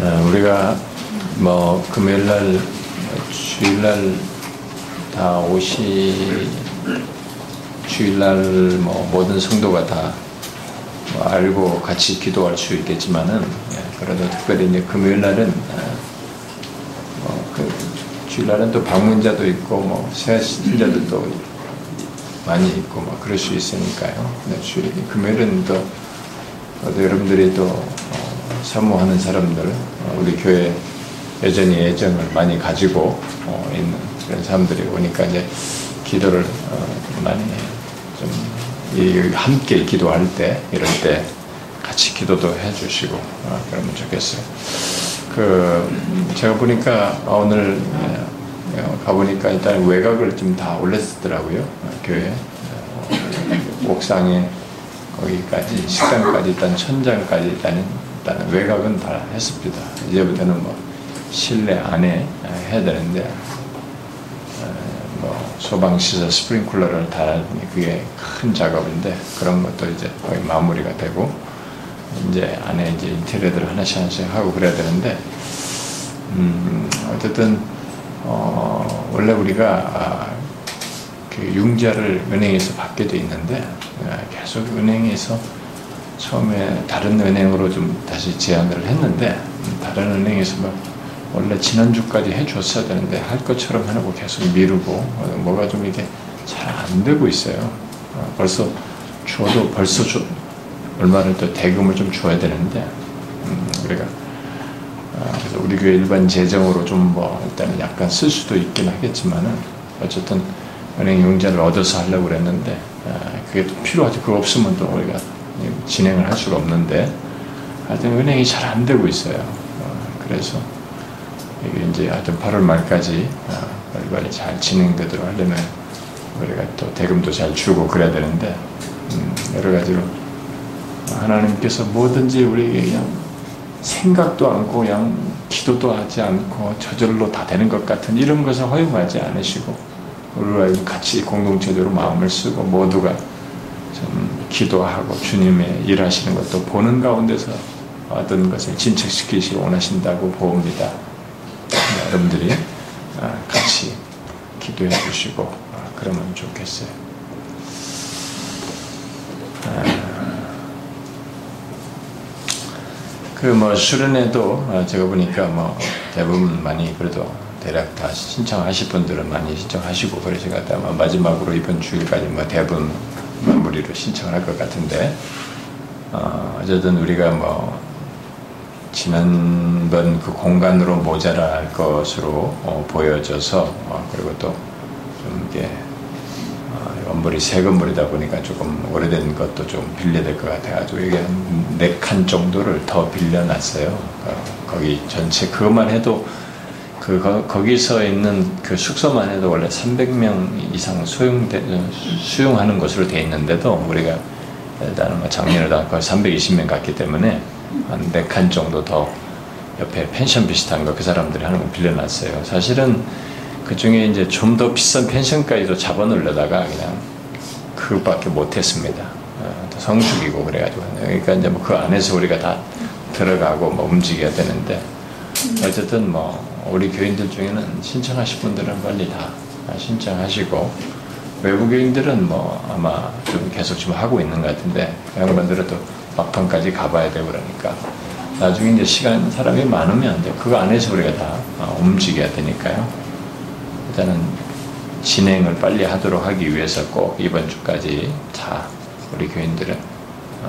어, 우리가 뭐 금요일 날 주일 날다 오시 주일 날뭐 모든 성도가 다 뭐 알고 같이 기도할 수 있겠지만은 예, 그래도 특별히 이제 금요일 날은 어, 뭐그 주일 날은 또 방문자도 있고 뭐 새신자들도 많이 있고 뭐 그럴 수 있으니까요. 네, 주일 금요일은 또, 또 여러분들이 또 어, 사모하는 사람들 어, 우리 교회 여전히 애정을 많이 가지고 어, 있는 그런 사람들이 오니까 이제 기도를 어, 많이 좀 함께 기도할 때 이럴 때 같이 기도도 해주시고 어, 그러면 좋겠어요. 그 제가 보니까 오늘 어, 가보니까 일단 외곽을 좀 다 올렸더라고요 교회 옥상에 거기까지 식당까지 일단 천장까지 일단은 일단은 외곽은 다 했습니다. 이제부터는 뭐 실내 안에 해야 되는데 뭐 소방시설 스프링클러를 달니 그게 큰 작업인데 그런 것도 이제 거의 마무리가 되고 이제 안에 이제 인테리어들 하나씩 하나씩 하고 그래야 되는데 음 어쨌든 어 원래 우리가 아 그 융자를 은행에서 받게 돼 있는데 아, 계속 은행에서 처음에 다른 은행으로 좀 다시 제안을 했는데 다른 은행에서 막 원래 지난주까지 해줬어야 되는데 할 것처럼 해놓고 계속 미루고 뭐가 좀 이게 잘 안 되고 있어요. 어, 벌써 줘도 벌써 줘, 얼마를 또 대금을 좀 줘야 되는데 음, 우리가 아, 그래서 우리 교회 일반 재정으로 좀 뭐 일단은 약간 쓸 수도 있긴 하겠지만은 어쨌든 은행 용자를 얻어서 하려고 그랬는데 아, 그게 또 필요하지 그거 없으면 또 우리가 진행을 할 수가 없는데 하여튼 은행이 잘 안 되고 있어요. 어, 그래서 이게 이제 하여튼 8월 말까지 어, 빨리빨리 잘 진행되도록 하려면 우리가 또 대금도 잘 주고 그래야 되는데 음, 여러 가지로 하나님께서 뭐든지 우리에게 그냥 생각도 않고 그냥 기도도 하지 않고 저절로 다 되는 것 같은 이런 것을 허용하지 않으시고 우리와 같이 공동체적으로 마음을 쓰고 모두가 좀 기도하고 주님의 일하시는 것도 보는 가운데서 어떤 것을 진척시키시기 원하신다고 봅니다. 여러분들이 아, 같이 기도해 주시고 아, 그러면 좋겠어요. 아, 그뭐 수련회도 제가 보니까 뭐 대부분 많이 그래도 대략 다 신청하실 분들은 많이 신청하시고 그래서 제가 아마 마지막으로 이번 주일까지 뭐 대부분 마 무리로 신청을 할 것 같은데 어, 어쨌든 우리가 뭐 지난번 그 공간으로 모자랄 것으로 어, 보여져서 어, 그리고 또좀 이게 어, 건물이 새 건물이다 보니까 조금 오래된 것도 좀 빌려야 될 것 같아가지고 이게 네칸 정도를 더 빌려놨어요. 어, 거기 전체 그것만 해도 그 거, 기서 있는 그 숙소만 해도 원래 300명 이상 수용 수용하는 것으로 돼 있는데도 우리가 일단은 뭐 작년에도 거의 320명 갔기 때문에 한네칸 정도 더 옆에 펜션 비슷한 거 그 사람들이 하는 거 빌려놨어요. 사실은 그 중에 이제 좀 더 비싼 펜션까지도 잡아놓으려다가 그냥 그밖에 못했습니다. 어, 성숙이고 그래가지고 그러니까 이제 뭐 그 안에서 우리가 다 들어가고 뭐 움직여야 되는데 어쨌든 뭐 우리 교인들 중에는 신청하실 분들은 빨리 다 신청하시고 외부 교인들은 뭐 아마 좀 계속 지금 하고 있는 것 같은데 양반들은 또 막판까지 가봐야 되고 그러니까 나중에 이제 시간 사람이 많으면 이제 그거 안에서 우리가 다 어, 움직여야 되니까요. 일단은 진행을 빨리 하도록 하기 위해서 꼭 이번 주까지 다 우리 교인들은 어,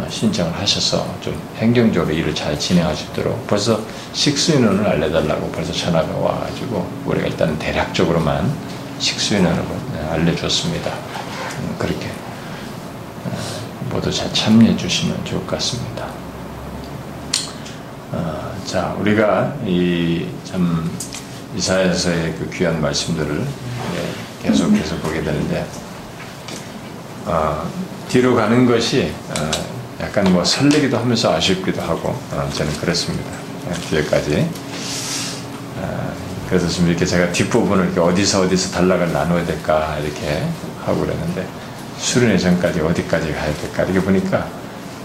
신청을 하셔서 좀 행정적으로 일을 잘 있도록 벌써 식수인원을 알려달라고 벌써 전화가 와가지고 우리가 일단 대략적으로만 식수인원을 알려줬습니다. 음, 그렇게 모두 잘 참여해 주시면 좋을 것 같습니다. 어, 자, 우리가 이참 이사야서의 그 귀한 말씀들을 계속해서 보게 되는데 어, 뒤로 가는 것이 어, 약간 뭐 설레기도 하면서 아쉽기도 하고 어, 저는 그렇습니다. 어, 뒤에까지. 어, 그래서 지금 이렇게 제가 뒷부분을 이렇게 어디서 어디서 단락을 나눠야 될까 이렇게 하고 그랬는데 수련회 전까지 어디까지 가야 될까 이렇게 보니까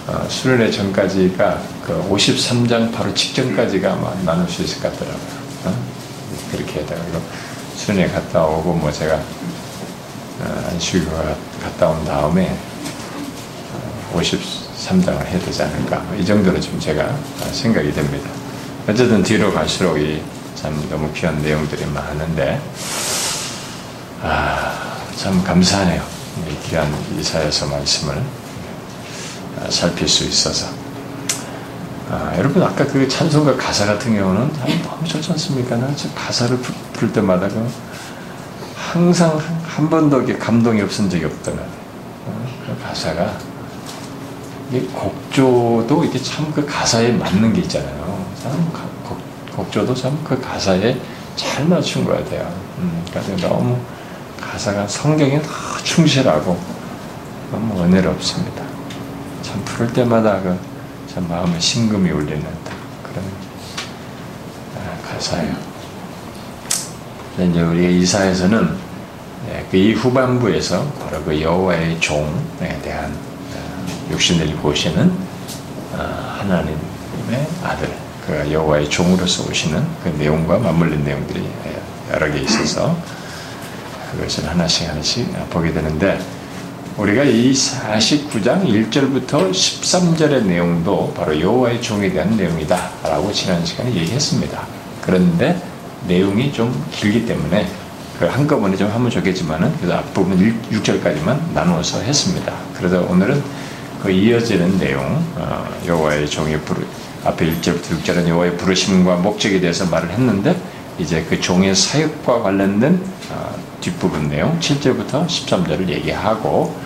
어, 수련회 전까지가 그 53장 바로 직전까지가 아마 나눌 수 있을 것 같더라고요. 어? 그렇게 해가지고 수련회 갔다 오고 뭐 제가 어, 안식교가 갔다 온 다음에 53장을 해야 되지 않을까 이 정도로 좀 제가 생각이 됩니다. 어쨌든 뒤로 갈수록 참 너무 귀한 내용들이 많은데 아, 참 감사하네요. 이 귀한 이사야서 말씀을 아, 살필 수 있어서. 아, 여러분 아까 그 찬송가 가사 같은 경우는 너무 좋지 않습니까? 가사를 풀 때마다 그 항상 한 번도 감동이 없은 적이 없더라. 어, 그 가사가 이 곡조도 이게 참 그 가사에 맞는 게 있잖아요. 참 곡, 조도 참 그 가사에 잘 맞춘 것 같아요. 음, 그러니까 너무 가사가 성경에 다 충실하고 너무 은혜롭습니다. 참 부를 때마다 그 참 마음에 심금이 울리는 그런 아, 가사예요. 이제 우리 이사에서는 예, 그이 후반부에서 바로 그 여호와의 종에 대한 어, 육신을 입으시는 어, 하나님의 아들, 그 여호와의 종으로서 오시는 그 내용과 맞물린 내용들이 여러 개 있어서 그것을 하나씩 하나씩 보게 되는데 우리가 이 49장 1절부터 13절의 내용도 바로 여호와의 종에 대한 내용이다 라고 지난 시간에 얘기했습니다. 그런데 내용이 좀 길기 때문에 그 한꺼번에 좀 하면 좋겠지만은 그래서 앞부분 6절까지만 나누어서 했습니다. 그래서 오늘은 그 이어지는 내용 어, 여호와의 종의 부르 앞에 1절부터 6절은 여호와의 부르심과 목적에 대해서 말을 했는데 이제 그 종의 사역과 관련된 어, 뒷부분 내용 7절부터 13절을 얘기하고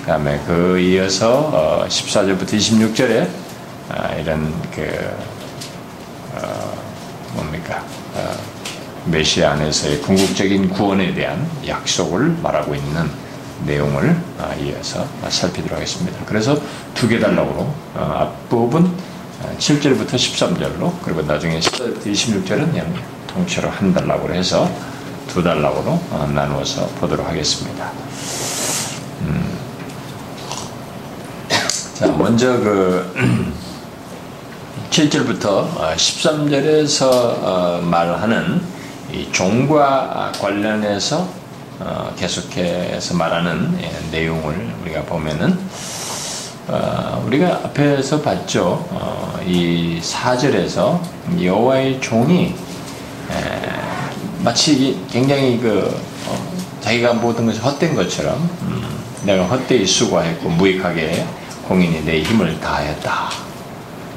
그 다음에 그 이어서 어, 14절부터 26절에 어, 이런 그 어, 뭡니까? 어, 메시아 안에서의 궁극적인 구원에 대한 약속을 말하고 있는 내용을 어, 이어서 살피도록 하겠습니다. 그래서 두개 단락으로 앞부분 7절부터 13절로 그리고 나중에 14절부터 26절은 그냥 통째로 한 단락으로 해서 두 단락으로 어, 나누어서 보도록 하겠습니다. 음. 자, 먼저 그 7절부터 13절에서 어, 어, 말하는 종과 관련해서 계속해서 말하는 예, 내용을 우리가 보면은 우리가 앞에서 봤죠. 이 4절에서 여호와의 종이 마치 굉장히 그 어, 자기가 모든 것이 헛된 것처럼 음, 내가 헛되이 수고했고 무익하게 공인이 내 힘을 다하였다.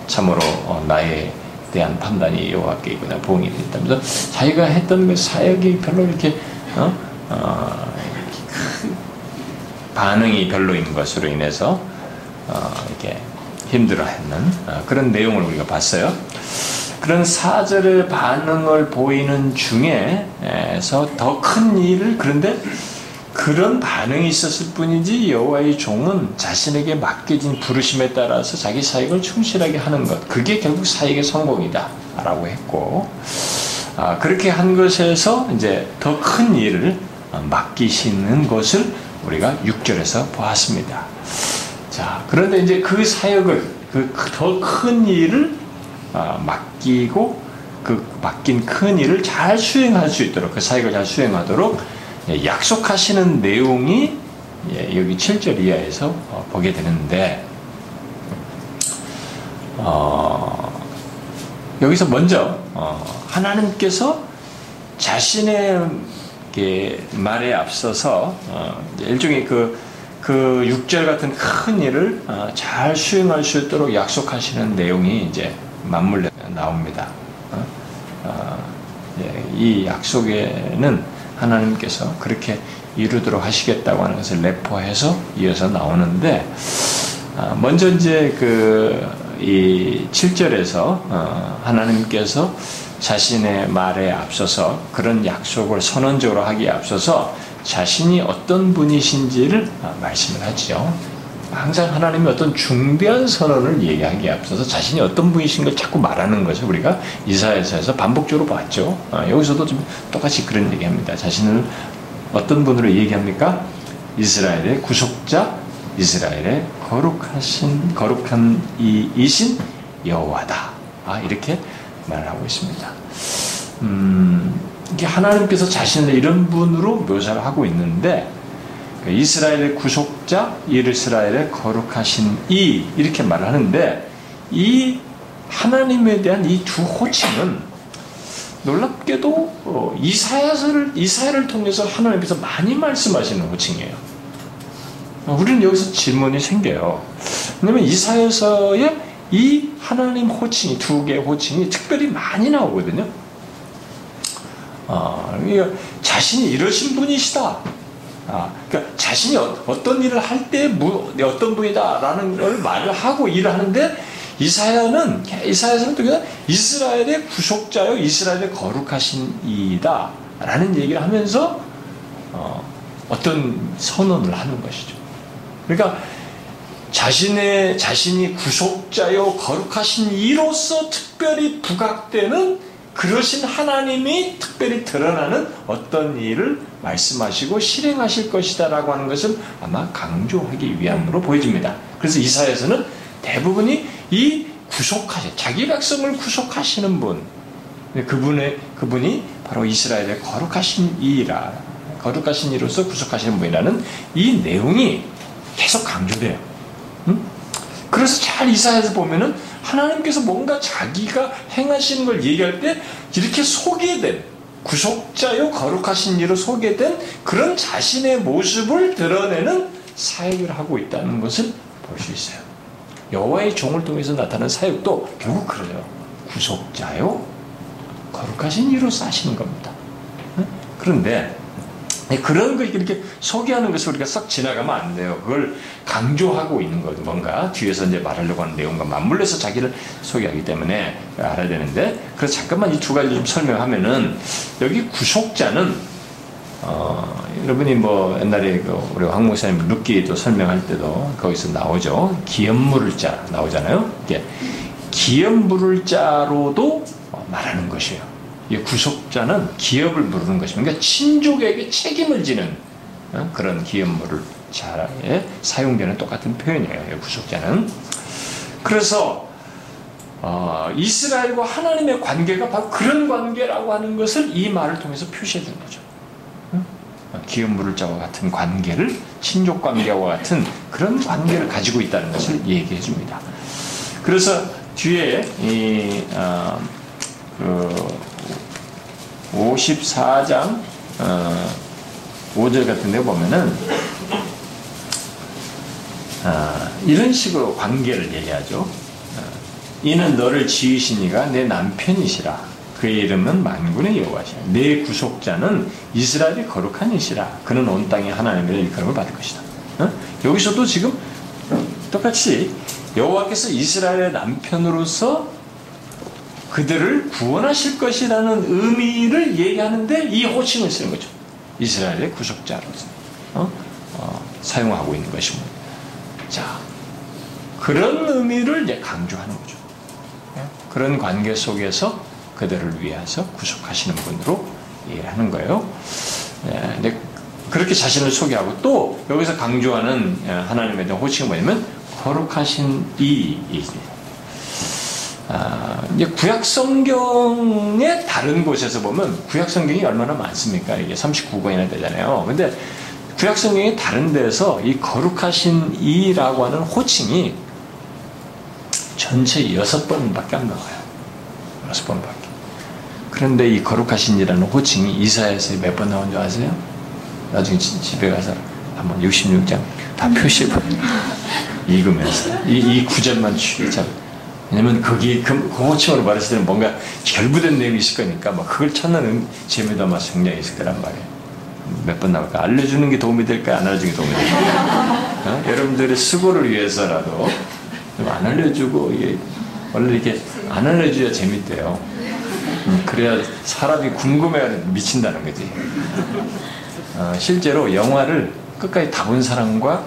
참으로 어, 나에 대한 판단이 여호와께 있구나 봉이 됐다면서 자기가 했던 그 사역이 별로 이렇게 어? 어, 반응이 별로인 것으로 인해서 어, 이렇게 힘들어했는 어, 그런 내용을 우리가 봤어요. 그런 사절의 반응을 보이는 중에서 더 큰 일을 그런데 그런 반응이 있었을 뿐이지 여호와의 종은 자신에게 맡겨진 부르심에 따라서 자기 사역을 충실하게 하는 것 그게 결국 사역의 성공이다라고 했고 아, 그렇게 한 것에서 이제 더 큰 일을 맡기시는 것을 우리가 6절에서 보았습니다. 자 그런데 이제 그 사역을 그 더 큰 일을 아, 맡기고 그 맡긴 큰 일을 잘 수행할 수 있도록 그 사역을 잘 수행하도록 예, 약속하시는 내용이 예, 여기 7절 이하에서 어, 보게 되는데 어, 여기서 먼저 어, 하나님께서 자신의 말에 앞서서 일종의 그, 그 6절 같은 큰 일을 잘 수행할 수 있도록 약속하시는 내용이 이제 맞물려 나옵니다. 어? 어, 예, 이 약속에는 하나님께서 그렇게 이루도록 하시겠다고 하는 것을 내포해서 이어서 나오는데 어, 먼저 이제 그 이 7절에서 어, 하나님께서 자신의 말에 앞서서 그런 약속을 선언적으로 하기에 앞서서 자신이 어떤 분이신지를 어, 말씀을 하죠. 항상 하나님이 어떤 중대한 선언을 얘기하기에 앞서서 자신이 어떤 분이신 걸 자꾸 말하는 것을 우리가 이사에서 반복적으로 봤죠. 아, 여기서도 좀 똑같이 그런 얘기합니다. 자신을 어떤 분으로 얘기합니까? 이스라엘의 구속자, 이스라엘의 거룩하신 거룩한 이 이신 여호와다. 아 이렇게 말을 하고 있습니다. 음, 이게 하나님께서 자신을 이런 분으로 묘사를 하고 있는데 그 이스라엘의 구속자, 이스라엘의 거룩하신 이 이렇게 말을 하는데 이 하나님에 대한 이 두 호칭은 놀랍게도 어, 이사야서를 이사야를 통해서 하나님께서 많이 말씀하시는 호칭이에요. 우리는 여기서 질문이 생겨요. 왜냐면 이사야서에 이 하나님 호칭이 두 개의 호칭이 특별히 많이 나오거든요. 아, 자신이 이러신 분이시다. 아, 그러니까 자신이 어, 떤 일을 할 때 어떤 분이다라는 걸 말을 하고 일을 하는데 이사야는 이사야서는 또 이스라엘의 구속자요, 이스라엘의 거룩하신 이다라는 얘기를 하면서 어, 어떤 선언을 하는 것이죠. 그러니까 자신의 자신이 구속자요 거룩하신 이로서 특별히 부각되는 그러신 하나님이 특별히 드러나는 어떤 일을 말씀하시고 실행하실 것이다라고 하는 것을 아마 강조하기 위함으로 보여집니다. 그래서 이사에서는 대부분이 이 구속하시 자기 백성을 구속하시는 분 그분의 그분이 바로 이스라엘의 거룩하신 이라 거룩하신 이로서 구속하시는 분이라는 이 내용이 계속 강조돼요. 응? 그래서 잘 이사에서 보면은 하나님께서 뭔가 자기가 행하시는 걸 얘기할 때 이렇게 소개된 구속자요 거룩하신 이로 소개된 그런 자신의 모습을 드러내는 사역을 하고 있다는 것을 볼 수 있어요. 여호와의 종을 통해서 나타나는 사역도 결국 그래요. 구속자요 거룩하신 이로 사시는 겁니다. 그런데 네, 그런 걸 이렇게 소개하는 것을 우리가 싹 지나가면 안 돼요. 그걸 강조하고 있는 거죠. 뭔가 뒤에서 이제 말하려고 하는 내용과 맞물려서 자기를 소개하기 때문에 알아야 되는데, 그래서 잠깐만 이 두 가지 좀 설명하면은, 여기 구속자는, 어, 여러분이 뭐 옛날에 그 우리 황 목사님 룻기도 설명할 때도 거기서 나오죠. 기업 물을 자 나오잖아요. 이게 기업 물을 자로도 말하는 것이에요. 이 구속자는 기업을 부르는 것입니다. 그러니까 친족에게 책임을 지는 어, 그런 기업물을 잘에 사용되는 똑같은 표현이에요. 구속자는. 그래서 어, 이스라엘과 하나님의 관계가 바로 그런 관계라고 하는 것을 이 말을 통해서 표시해 준 거죠. 어? 기업 물을 자와 같은 관계를 친족 관계와 같은 그런 관계를 가지고 있다는 것을 얘기해 줍니다. 그래서 뒤에 이 어, 그 54장 어, 5절 같은 데 보면은 어, 이런 식으로 관계를 얘기하죠. 어, 이는 너를 지으신 이가 내 남편이시라. 그의 이름은 만군의 여호와시라. 내 구속자는 이스라엘의 거룩한 이시라. 그는 온 땅에 하나님의 일컬음을 받을 것이다. 어? 여기서도 지금 똑같이 여호와께서 이스라엘의 남편으로서 그들을 구원하실 것이라는 의미를 얘기하는데 이 호칭을 쓰는 거죠. 이스라엘의 구속자로서 어? 어, 사용하고 있는 것입니다. 자, 그런 의미를 강조하는 거죠. 예? 그런 관계 속에서 그들을 위해서 구속하시는 분으로 이해하는 거예요. 예, 그렇게 자신을 소개하고 또 여기서 강조하는 예, 하나님에 대한 호칭이 뭐냐면 거룩하신 이입니다. 아, 이제 구약 성경의 다른 곳에서 보면 구약 성경이 얼마나 많습니까? 이게 39권이나 되잖아요. 근데 구약 성경의 다른 데서 이 거룩하신 이라고 하는 호칭이 전체 여섯 번밖에 안 나와요. 여섯 번밖에. 그런데 이 거룩하신 이라는 호칭이 이사야서에 몇번 나온 줄 아세요? 나중에 집에 가서 한번 66장 다 표시해 보면 읽으면서 이, 이 구절만 취잡 왜냐면 거기 호칭으로 말했을 때는 뭔가 결부된 내용이 있을 거니까 막 그걸 찾는 재미도 아마 굉장히 있을 거란 말이에요. 몇 번 나올까? 알려주는 게 도움이 될까? 안 알려주는 게 도움이 될까? 어? 여러분들의 수고를 위해서라도 좀 안 알려주고 이게 원래 이렇게 안 알려줘야 재밌대요. 음, 그래야 사람이 궁금해하는 미친다는 거지. 어, 실제로 영화를 끝까지 다 본 사람과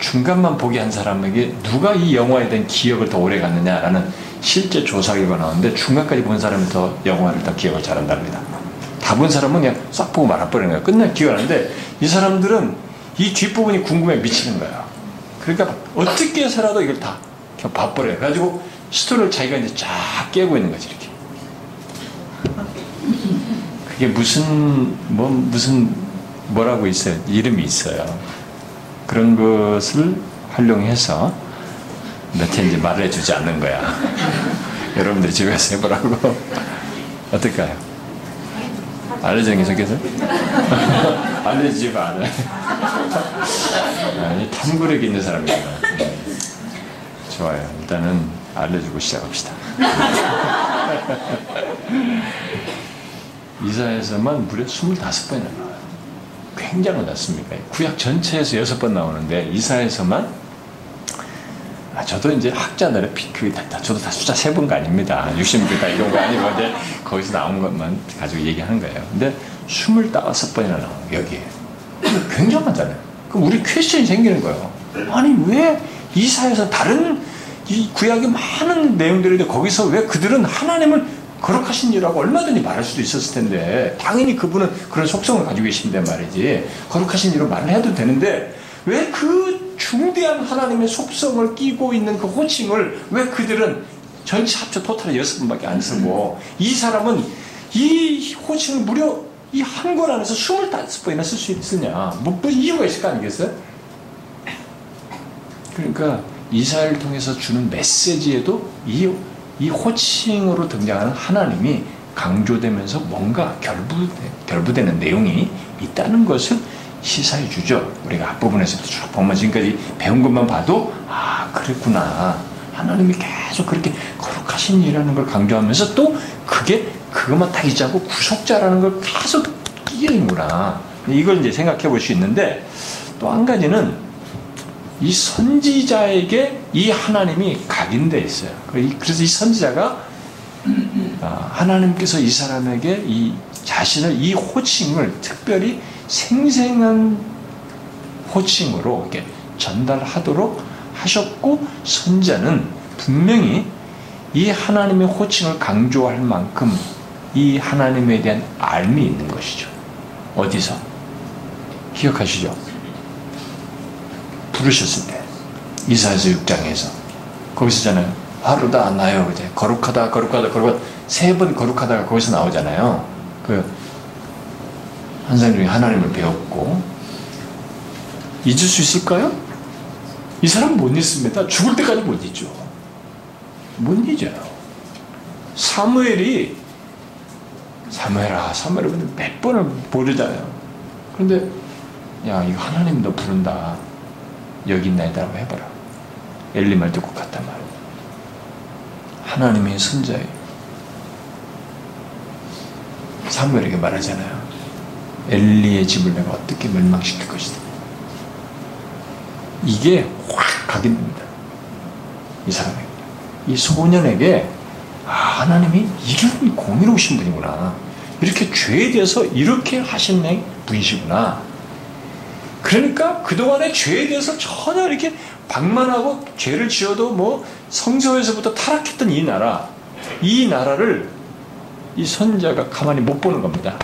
중간만 보게 한 사람에게 누가 이 영화에 대한 기억을 더 오래 갔느냐라는 실제 조사 결과 나왔는데 중간까지 본 사람이 더 영화를 더 기억을 잘한답니다. 다 본 사람은 그냥 싹 보고 말아버리는 거예요. 끝내 기억하는데 이 사람들은 이 뒷부분이 궁금해 미치는 거야. 그러니까 어떻게 해서라도 이걸 다 그냥 봐버려요. 그래가지고 스토리를 자기가 이제 쫙 깨고 있는 거지 이렇게. 그게 무슨 뭐 무슨 뭐라고 있어요. 이름이 있어요. 그런 것을 활용해서 몇해 이제 말을 해주지 않는 거야. 여러분들 집에서 해보라고. 어떨까요? 알려주는 게 좋겠어요? 알려주지가. 아니, 탐구력 있는 사람이구나. 좋아요. 일단은 알려주고 시작합시다. 이사에서만 무려 25번이나 나와요. 굉장히 낮습니까? 구약 전체에서 6번 나오는데 이사에서만 아, 저도 이제 학자들의 그, 다, 저도 다 숫자 세본 거 아닙니다. 60개 다 이런 거 아니고 이제 거기서 나온 것만 가지고 얘기하는 거예요. 근데 25번이나 나와요, 여기에. 굉장하잖아요. 그럼 우리 퀘스천이 생기는 거예요. 아니, 왜 이사에서 다른 이 구약의 많은 내용들인데 거기서 왜 그들은 하나님을 거룩하신 이라고 얼마든지 말할 수도 있었을 텐데 당연히 그분은 그런 속성을 가지고 계신데 말이지 거룩하신 이로 말을 해도 되는데 왜 그 중대한 하나님의 속성을 끼고 있는 그 호칭을 왜 그들은 전체 합쳐 토탈에 여섯 번밖에 안 쓰고 이 사람은 이 호칭을 무려 이 한 권 안에서 스물다섯 번이나 쓸 수 있으냐 뭐, 뭐 이유가 있을 거 아니겠어요? 그러니까 이사를 통해서 주는 메시지에도 이, 이 호칭으로 등장하는 하나님이 강조되면서 뭔가 결부, 결부되 는 내용이 있다는 것을 시사해 주죠. 우리가 앞부분에서 쭉 보면 지금까지 배운 것만 봐도, 아, 그랬구나. 하나님이 계속 그렇게 거룩하신 일이라는 걸 강조하면서 또 그게 그것만 딱 있지 않고 구속자라는 걸 계속 끼는구나. 이걸 이제 생각해 볼 수 있는데 또 한 가지는 이 선지자에게 이 하나님이 각인되어 있어요. 그래서 이 선지자가 아, 하나님께서 이 사람에게 이 자신을 이 호칭을 특별히 생생한 호칭으로 이렇게 전달하도록 하셨고 선자는 분명히 이 하나님의 호칭을 강조할 만큼 이 하나님에 대한 알미 있는 것이죠. 어디서? 기억하시죠? 부르셨을 때 이사에서 6장에서 거기서잖아요. 하루다 나요 이제 거룩하다 거룩하다 거룩하다 세 번 거룩하다가 거기서 나오잖아요. 그 한상 중에 하나님을 배웠고 잊을 수 있을까요? 이 사람 못 잊습니다. 죽을 때까지 못 잊죠. 못 잊어요. 사무엘이 사무엘아 사무엘을 몇 번을 부르잖아요. 그런데 야 이거 하나님 너 부른다. 여기 있나이다라고 해봐라. 엘리 말 듣고 갔단 말이야. 하나님의 선자예요. 사무엘에게 말하잖아요. 엘리의 집을 내가 어떻게 멸망시킬 것이다. 이게 확 각인됩니다. 이 사람에게. 이 소년에게 아, 하나님이 이런 공의로우신 분이구나. 이렇게 죄에 대해서 이렇게 하시는 분이시구나. 그러니까 그동안의 죄에 대해서 전혀 이렇게 방만하고 죄를 지어도 뭐 성서에서부터 타락했던 이 나라, 이 나라를 이 선자가 가만히 못 보는 겁니다.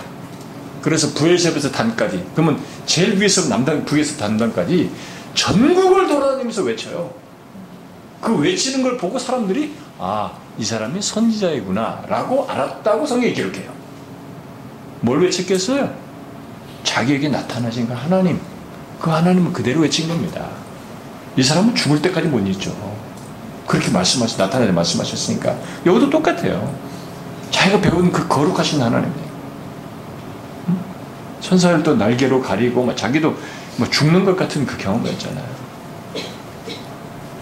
그래서 부엘셉에서 단까지, 그러면 제일 위에서 남단, 북에서 단단까지 전국을 돌아다니면서 외쳐요. 그 외치는 걸 보고 사람들이 아, 이 사람이 선지자이구나 라고 알았다고 성경이 기록해요. 뭘 외쳤겠어요? 자기에게 나타나신 그 하나님, 그 하나님은 그대로 외친 겁니다. 이 사람은 죽을 때까지 못 잊죠. 그렇게 말씀하시, 나타나서 말씀하셨으니까. 여기도 똑같아요. 자기가 배운 그 거룩하신 하나님. 천사들도 날개로 가리고, 뭐 자기도 뭐 죽는 것 같은 그 경험이었잖아요.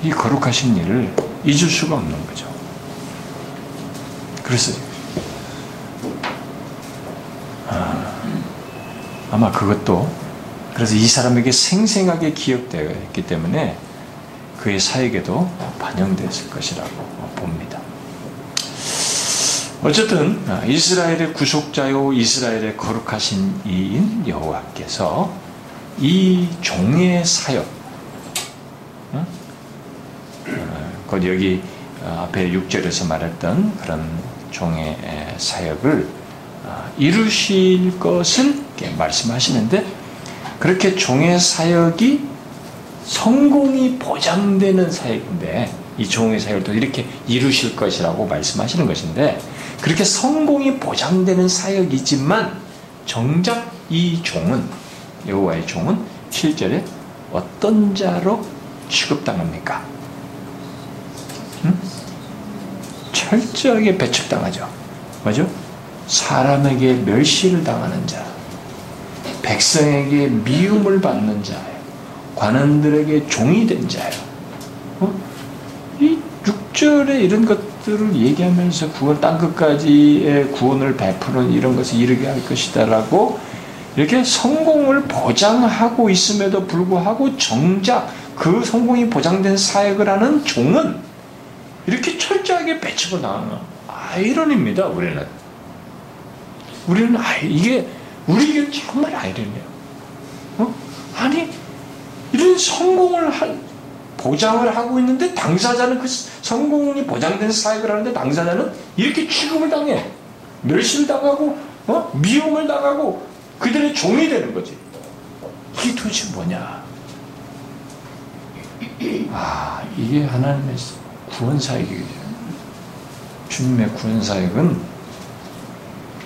이 거룩하신 일을 잊을 수가 없는 거죠. 그래서, 아, 아마 그것도 그래서 이 사람에게 생생하게 기억되어 있기 때문에 그의 사역에도 반영됐을 것이라고 봅니다. 어쨌든 이스라엘의 구속자요 이스라엘의 거룩하신 이인 여호와께서 이 종의 사역 곧 여기 앞에 6절에서 말했던 그런 종의 사역을 이루실 것을 말씀하시는데 그렇게 종의 사역이 성공이 보장되는 사역인데 이 종의 사역을 또 이렇게 이루실 것이라고 말씀하시는 것인데 그렇게 성공이 보장되는 사역이지만 정작 이 종은 여호와의 종은 7절에 어떤 자로 취급당합니까? 응? 철저하게 배척당하죠. 뭐죠? 사람에게 멸시를 당하는 자, 백성에게 미움을 받는 자예요. 관원들에게 종이 된 자예요. 어? 이 6절에 이런 것들을 얘기하면서 구원, 땅 끝까지의 구원을 베푸는 이런 것을 이르게 할 것이다라고 이렇게 성공을 보장하고 있음에도 불구하고 정작 그 성공이 보장된 사역을 하는 종은 이렇게 철저하게 배척을 당하는 아이러니입니다, 우리는. 우리는 아이, 이게, 우리에게 정말 아이러니예요. 어? 아니, 이런 성공을 할, 보장을 하고 있는데 당사자는 그 성공이 보장된 사역을 하는데 당사자는 이렇게 취급을 당해. 멸시를 당하고, 어? 미움을 당하고, 그들의 종이 되는 거지. 이게 도대체 뭐냐? 아, 이게 하나님의 구원 사역이죠. 주님의 구원 사역은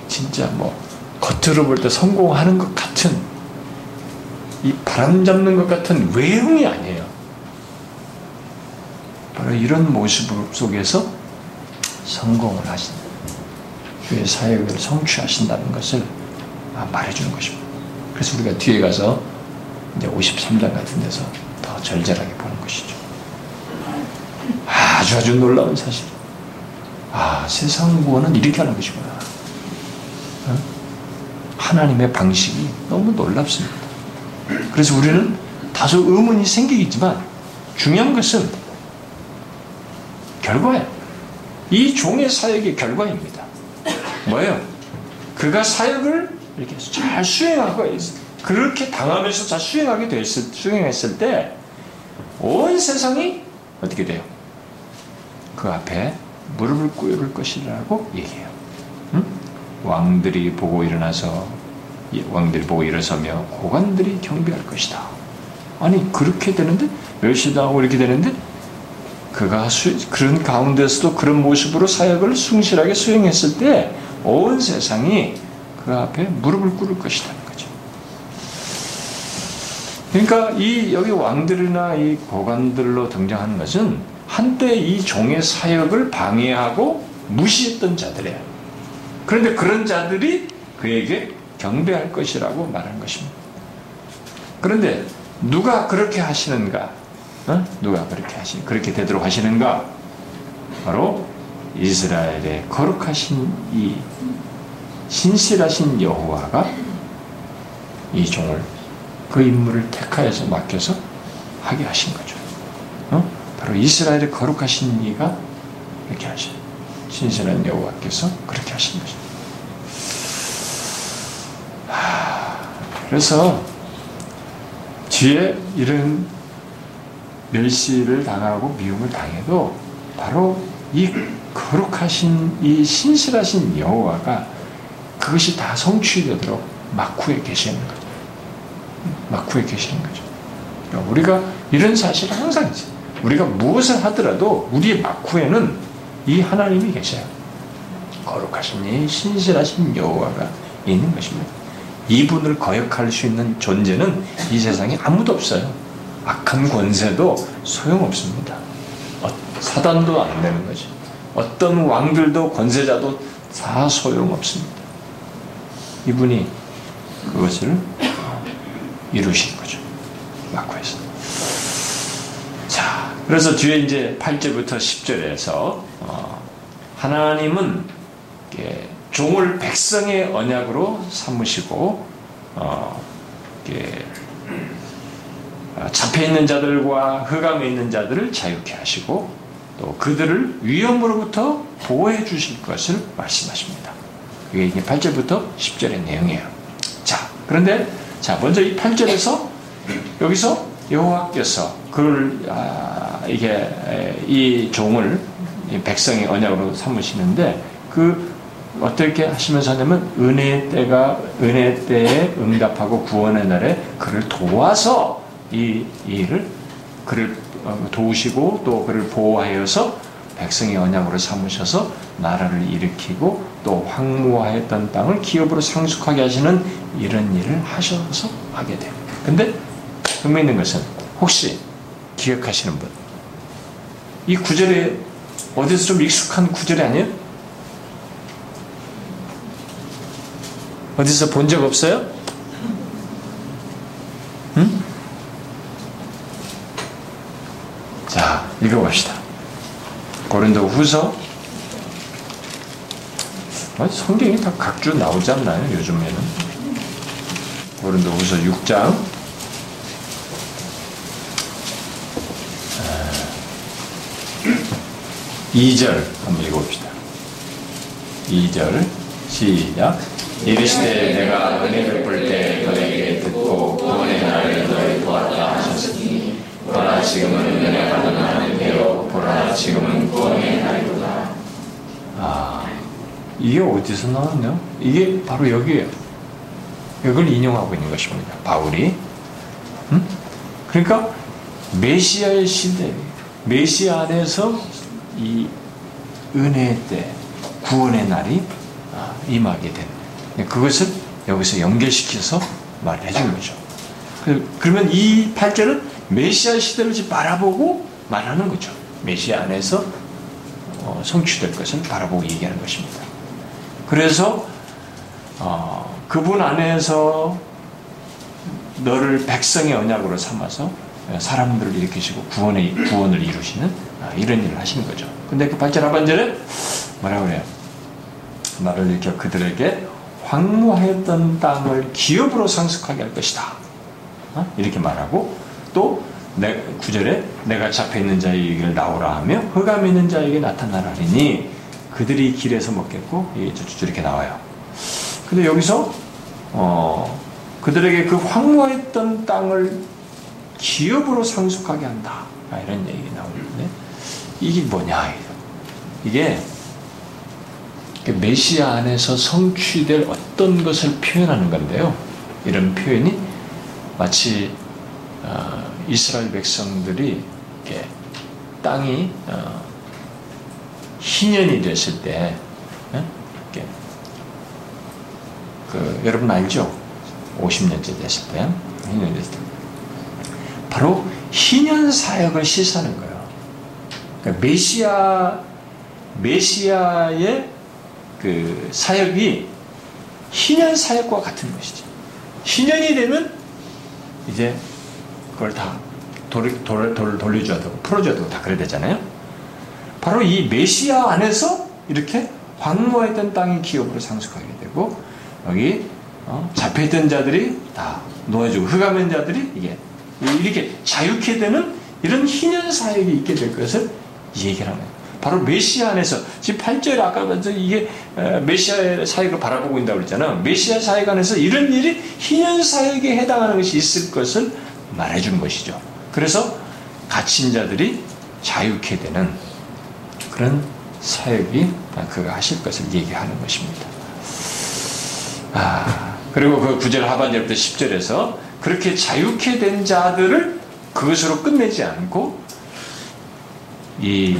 진짜 뭐 겉으로 볼 때 성공하는 것 같은 이 바람 잡는 것 같은 외형이 아니에요. 바로 이런 모습 속에서 성공을 하신 주의 사역을 성취하신다는 것을 말해주는 것입니다. 그래서 우리가 뒤에 가서 이제 53장 같은 데서 더 절절하게 보는 것이죠. 아주 아주 놀라운 사실. 아, 세상 구원은 이렇게 하는 것이구나. 어? 하나님의 방식이 너무 놀랍습니다. 그래서 우리는 다소 의문이 생기겠지만 중요한 것은 결과예요. 이 종의 사역의 결과입니다. 뭐예요? 그가 사역을 이렇게 잘 수행하고 그렇게 당하면서 잘 수행하게 됐을 수행했을 때 온 세상이 어떻게 돼요? 그 앞에 무릎을 꿇을 것이라고 얘기해요. 응? 왕들이 보고 일어나서 왕들이 보고 일어서며 고관들이 경배할 것이다. 아니 그렇게 되는데 멸시당하고 이렇게 되는데 그가 수, 그런 가운데서도 그런 모습으로 사역을 충실하게 수행했을 때 온 세상이 그 앞에 무릎을 꿇을 것이라는 거죠. 그러니까 이 여기 왕들이나 이 고관들로 등장하는 것은 한때 이 종의 사역을 방해하고 무시했던 자들이에요. 그런데 그런 자들이 그에게 경배할 것이라고 말한 것입니다. 그런데 누가 그렇게 하시는가? 어? 누가 그렇게 하시 그렇게 되도록 하시는가? 바로 이스라엘의 거룩하신 이 신실하신 여호와가 이 종을 그 인물을 택하여서 맡겨서 하게 하신 거죠. 어? 바로 이스라엘의 거룩하신 이가 이렇게 하신 신실한 여호와께서 그렇게 하신 것입니다. 그래서 뒤에 이런 멸시를 당하고 미움을 당해도 바로 이 거룩하신 이 신실하신 여호와가 그것이 다 성취되도록 막후에 계시는 거죠. 막후에 계시는 거죠. 그러니까 우리가 이런 사실을 항상 있어요. 우리가 무엇을 하더라도 우리의 막후에는 이 하나님이 계셔요. 거룩하신 이 신실하신 여호와가 있는 것입니다. 이분을 거역할 수 있는 존재는 이 세상에 아무도 없어요. 악한 권세도 소용없습니다. 어, 사단도 안 되는 거지. 어떤 왕들도 권세자도 다 소용없습니다. 이분이 그것을 이루신 거죠. 마쿠에서. 자, 그래서 뒤에 이제 8절부터 10절에서 어, 하나님은 종을 백성의 언약으로 삼으시고 어, 잡혀 있는 자들과 흑암에 있는 자들을 자유케 하시고 또 그들을 위험으로부터 보호해 주실 것을 말씀하십니다. 이게 이제 8절부터 10절의 내용이에요. 자, 그런데 자 먼저 이 8절에서 여기서 여호와께서 그를 아, 이게 이 종을 이 백성의 언약으로 삼으시는데 그 어떻게 하시면서 하냐면 은혜 때가 은혜 때에 응답하고 구원의 날에 그를 도와서 이 일을 그를 어, 도우시고 또 그를 보호하여서 백성의 언약으로 삼으셔서 나라를 일으키고 또 황무하였던 땅을 기업으로 상속하게 하시는 이런 일을 하셔서 하게 돼요. 근데 흥미있는 것은 혹시 기억하시는 분? 이 구절에 어디서 좀 익숙한 구절이 아니에요? 어디서 본 적 없어요? 응? 자, 읽어봅시다. 고린도 후서 아, 성경이 다 각주 나오지 않나요? 요즘에는 고린도 후서 6장 2절 한번 읽어봅시다. 2절 시작 이르시되 내가 은혜 베풀 때 너에게 듣고 구원의 날에 너희 도왔다 하셨으니 보라 지금은 은혜 받은 배로 보라 지금은 구원의 날이도다 아 이게 어디서 나왔나요? 이게 바로 여기에요. 이걸 인용하고 있는 것입니다. 바울이 음? 그러니까 메시아의 시대 메시아 안에서 이 은혜 때 구원의 날이 아, 임하게 된 그것을 여기서 연결시켜서 말해 준 거죠. 그, 그러면 이 8절은 메시아 시대를 바라보고 말하는 거죠. 메시아 안에서 어, 성취될 것을 바라보고 얘기하는 것입니다. 그래서 어, 그분 안에서 너를 백성의 언약으로 삼아서 사람들을 일으키시고 구원의 구원을 이루시는 아, 이런 일을 하시는 거죠. 근데 그 8절 하반절에 뭐라 그래요? 나를 일으켜 그들에게 황무하였던 땅을 기업으로 상속하게 할 것이다. 어? 이렇게 말하고 또 내, 구절에 내가 잡혀있는 자에게 나오라 하며 흑암 있는 자에게 나타나라 하니 그들이 길에서 먹겠고 이렇게 나와요. 근데 여기서 어, 그들에게 그 황무했던 땅을 기업으로 상속하게 한다. 아, 이런 얘기 나오는데 이게 뭐냐? 이게 메시아 안에서 성취될 어떤 것을 표현하는 건데요. 이런 표현이 마치 어, 이스라엘 백성들이 이렇게 땅이 어, 희년이 됐을 때, 예? 이렇게 그 여러분 알죠? 50년째 됐을 때, 희년이 됐을 때, 바로 희년 사역을 시사하는 거예요. 그러니까 메시아 메시아의 그 사역이 희년 사역과 같은 것이죠. 희년이 되면 이제 그걸 다 돌, 돌, 돌, 돌려줘야 되고 풀어줘야 되고 다 그래야 되잖아요. 바로 이 메시아 안에서 이렇게 황무했던 땅의 기업으로 상속하게 되고 여기 어, 잡혀있던 자들이 다 놓아주고 흑암한 자들이 이게 이렇게 자유케 되는 이런 희년 사역이 있게 될 것을 얘기를 하는 거예요. 바로 메시아 안에서 지금 8절에 아까 이게 메시아의 사역을 바라보고 있다고 그랬잖아요. 메시아 사역 안에서 이런 일이 희년 사역에 해당하는 것이 있을 것을 말해주는 것이죠. 그래서 갇힌 자들이 자유케 되는 그런 사역이 그가 하실 것을 얘기하는 것입니다. 아, 그리고 그 9절 하반절부터 10절에서 그렇게 자유케 된 자들을 그것으로 끝내지 않고 이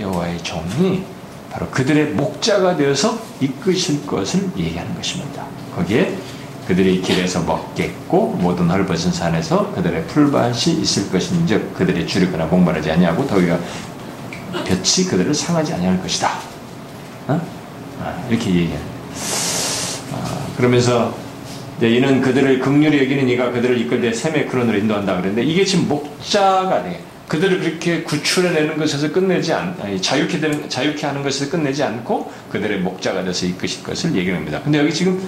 여호와의 종이 바로 그들의 목자가 되어서 이끄실 것을 얘기하는 것입니다. 거기에 그들이 길에서 먹겠고 모든 헐벗은 산에서 그들의 풀밭이 있을 것인즉 그들이 줄이거나 목마르지 아니하고 더위가 볕이 그들을 상하지 아니할 것이다. 어? 아, 이렇게 얘기해요. 아, 그러면서 이는 그들을 극률히 여기는 이가 그들을 이끌되 샘의 근원으로 인도한다 그랬는데 이게 지금 목자가 돼. 그들을 그렇게 구출해내는 것에서 끝내지 않, 아니, 자유케 되는, 자유케 하는 것에서 끝내지 않고 그들의 목자가 돼서 이끄실 것을 얘기합니다. 근데 여기 지금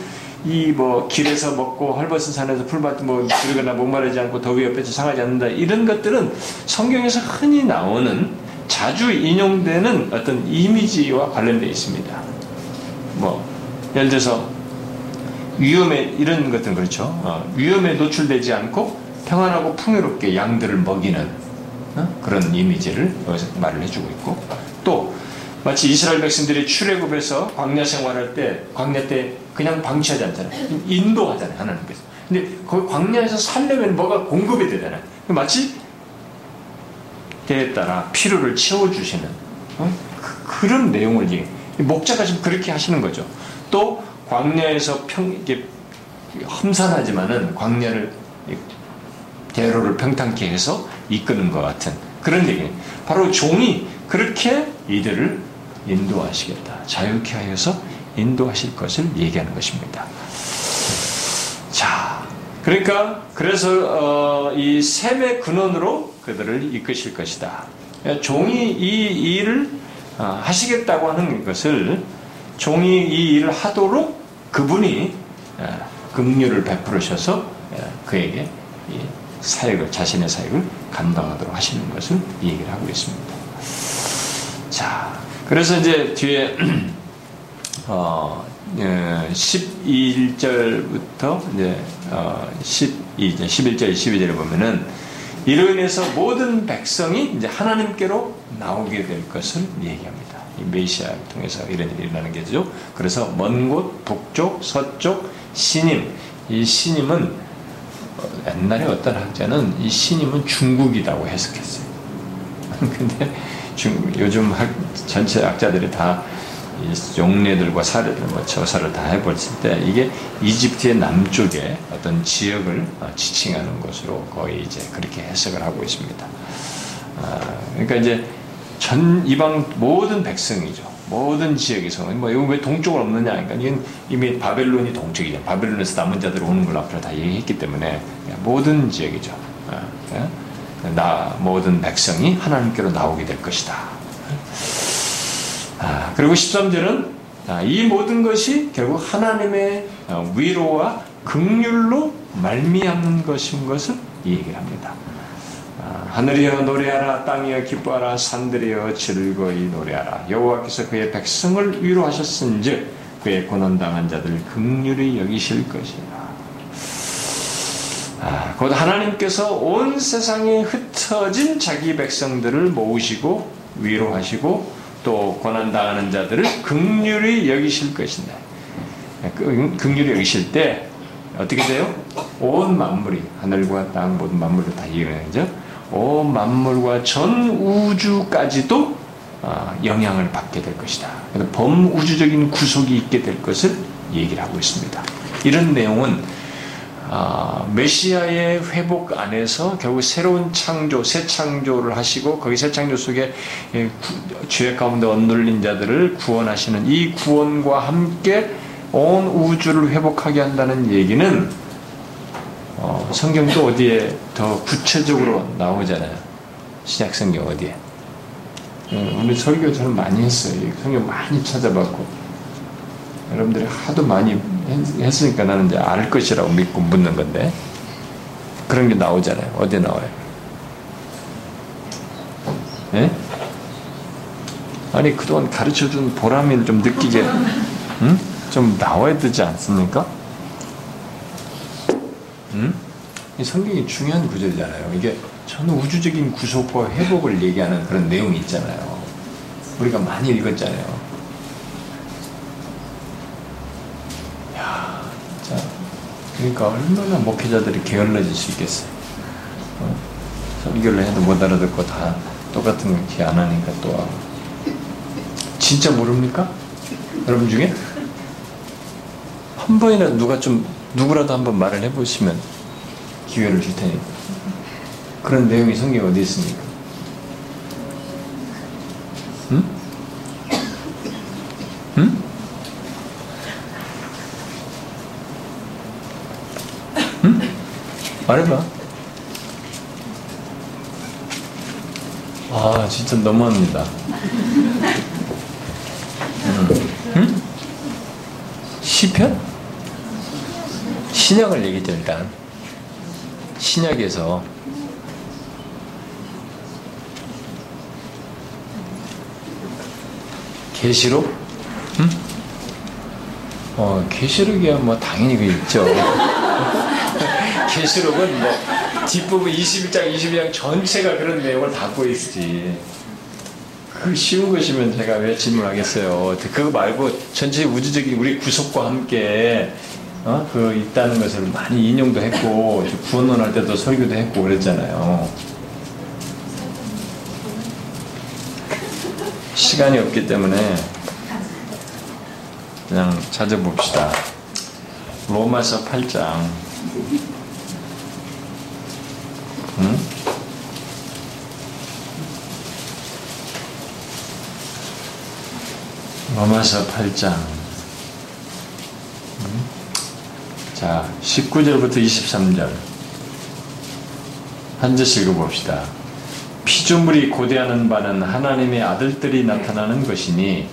이 뭐 길에서 먹고 헐벗은 산에서 풀밭 뭐 들거나 목마르지 않고 더위 옆에서 상하지 않는다 이런 것들은 성경에서 흔히 나오는 자주 인용되는 어떤 이미지와 관련되어 있습니다. 뭐 예를 들어서 위험에 이런 것들은 그렇죠. 어, 위험에 노출되지 않고 평안하고 풍요롭게 양들을 먹이는 어? 그런 이미지를 말을 해주고 있고 또 마치 이스라엘 백성들이 출애굽에서 광야 생활할 때 광야 때 그냥 방치하지 않잖아요. 인도하잖아요. 하나님께서. 근데 그 광야에서 살려면 뭐가 공급이 되잖아요. 마치 때에 따라 필요를 채워주시는 어? 그, 런 내용을 얘기 목자가 지금 그렇게 하시는 거죠. 또 광야에서 평 이게 험산하지만은 광야를 대로를 평탄케 해서 이끄는 것 같은 그런 얘기. 바로 종이 그렇게 이들을 인도하시겠다. 자유케 하여서 인도하실 것을 얘기하는 것입니다. 자, 그러니까 그래서 어, 이 셈의 근원으로 그들을 이끄실 것이다. 종이 이 일을 어, 하시겠다고 하는 것을 종이 이 일을 하도록 그분이 어, 긍휼을 베풀으셔서 어, 그에게 사역을 자신의 사역을 감당하도록 하시는 것을 얘기를 하고 있습니다. 자, 그래서 이제 뒤에 어, 11절부터 이제 어, 12, 11절, 12절에 보면은 이로 인해서 모든 백성이 이제 하나님께로 나오게 될 것을 얘기합니다. 이 메시아를 통해서 이런 일이 일어나는 게죠. 그래서 먼 곳, 북쪽, 서쪽, 신임. 이 신임은 옛날에 어떤 학자는 이 신임은 중국이라고 해석했어요. 근데 중, 요즘 학, 전체 학자들이 다 용례들과 사례들, 뭐 저사를 다 해봤을 때 이게 이집트의 남쪽에 어떤 지역을 어, 지칭하는 것으로 거의 이제 그렇게 해석을 하고 있습니다. 아, 그러니까 이제 전 이방 모든 백성이죠. 모든 지역에서 뭐 이거 왜 동쪽은 없느냐? 그러니까 이건 이미 바벨론이 동쪽이죠. 바벨론에서 남은 자들 오는 걸 앞으로 다 얘기했기 때문에 모든 지역이죠. 아, 예? 나 모든 백성이 하나님께로 나오게 될 것이다. 아, 그리고 13절은 아, 이 모든 것이 결국 하나님의 어, 위로와 극률로 말미암는 것인 것을 얘기를 합니다. 아, 하늘이여 노래하라 땅이여 기뻐하라 산들이여 즐거이 노래하라 여호와께서 그의 백성을 위로하셨은즉 그의 고난당한 자들 극률이 여기실 것이라 아, 곧 하나님께서 온 세상에 흩어진 자기 백성들을 모으시고 위로하시고 또 고난당하는 자들을 극률이 여기실 것이다. 그 극률이 여기실 때 어떻게 돼요? 온 만물이 하늘과 땅 모든 만물을 다 이해하죠. 온 만물과 전 우주까지도 아, 영향을 받게 될 것이다. 범우주적인 구속이 있게 될 것을 얘기를 하고 있습니다. 이런 내용은 아, 메시아의 회복 안에서 결국 새로운 창조, 새 창조를 하시고 거기 새 창조 속에 예, 죄 가운데 엇눌린 자들을 구원하시는 이 구원과 함께 온 우주를 회복하게 한다는 얘기는 어, 성경도 어디에 더 구체적으로 나오잖아요. 신약 성경 어디에? 음, 우리 설교 저는 많이 했어요. 성경 많이 찾아봤고 여러분들이 하도 많이 했으니까 나는 이제 알 것이라고 믿고 묻는 건데 그런 게 나오잖아요. 어디 나와요? 예? 아니 그동안 가르쳐 준 보람을 좀 느끼게 응? 좀 나와야 되지 않습니까? 응? 이 성경이 중요한 구절이잖아요. 이게 전 우주적인 구속과 회복을 얘기하는 그런 내용이 있잖아요. 우리가 많이 읽었잖아요. 그러니까 얼마나 목회자들이 게을러질 수 있겠어요. 어? 설교를 해도 못 알아듣고 다 똑같은 거 안 하니까 또 하고. 진짜 모릅니까? 여러분 중에? 한 번이나 누가 좀, 누구라도 한번 말을 해보시면 기회를 줄 테니까. 그런 내용이 성경에 어디 있습니까? 응? 응? 말해봐. 아, 진짜 너무합니다. 음. 응? 시편? 신약을 얘기죠, 일단. 신약에서 계시록? 응? 어, 계시록이야 뭐 당연히 그 있죠. 계시록은 뭐 뒷부분 21장, 22장 전체가 그런 내용을 담고 있지. 그 쉬운 것이면 제가 왜 질문하겠어요. 그거 말고 전체 우주적인 우리 구속과 함께 어? 그 있다는 것을 많이 인용도 했고 구원론 할 때도 설교도 했고 그랬잖아요. 시간이 없기 때문에 그냥 찾아봅시다. 로마서 8장. 응? 로마서 8장. 응? 자, 19절부터 23절. 한 절씩 읽어봅시다. 피조물이 고대하는 바는 하나님의 아들들이 나타나는 것이니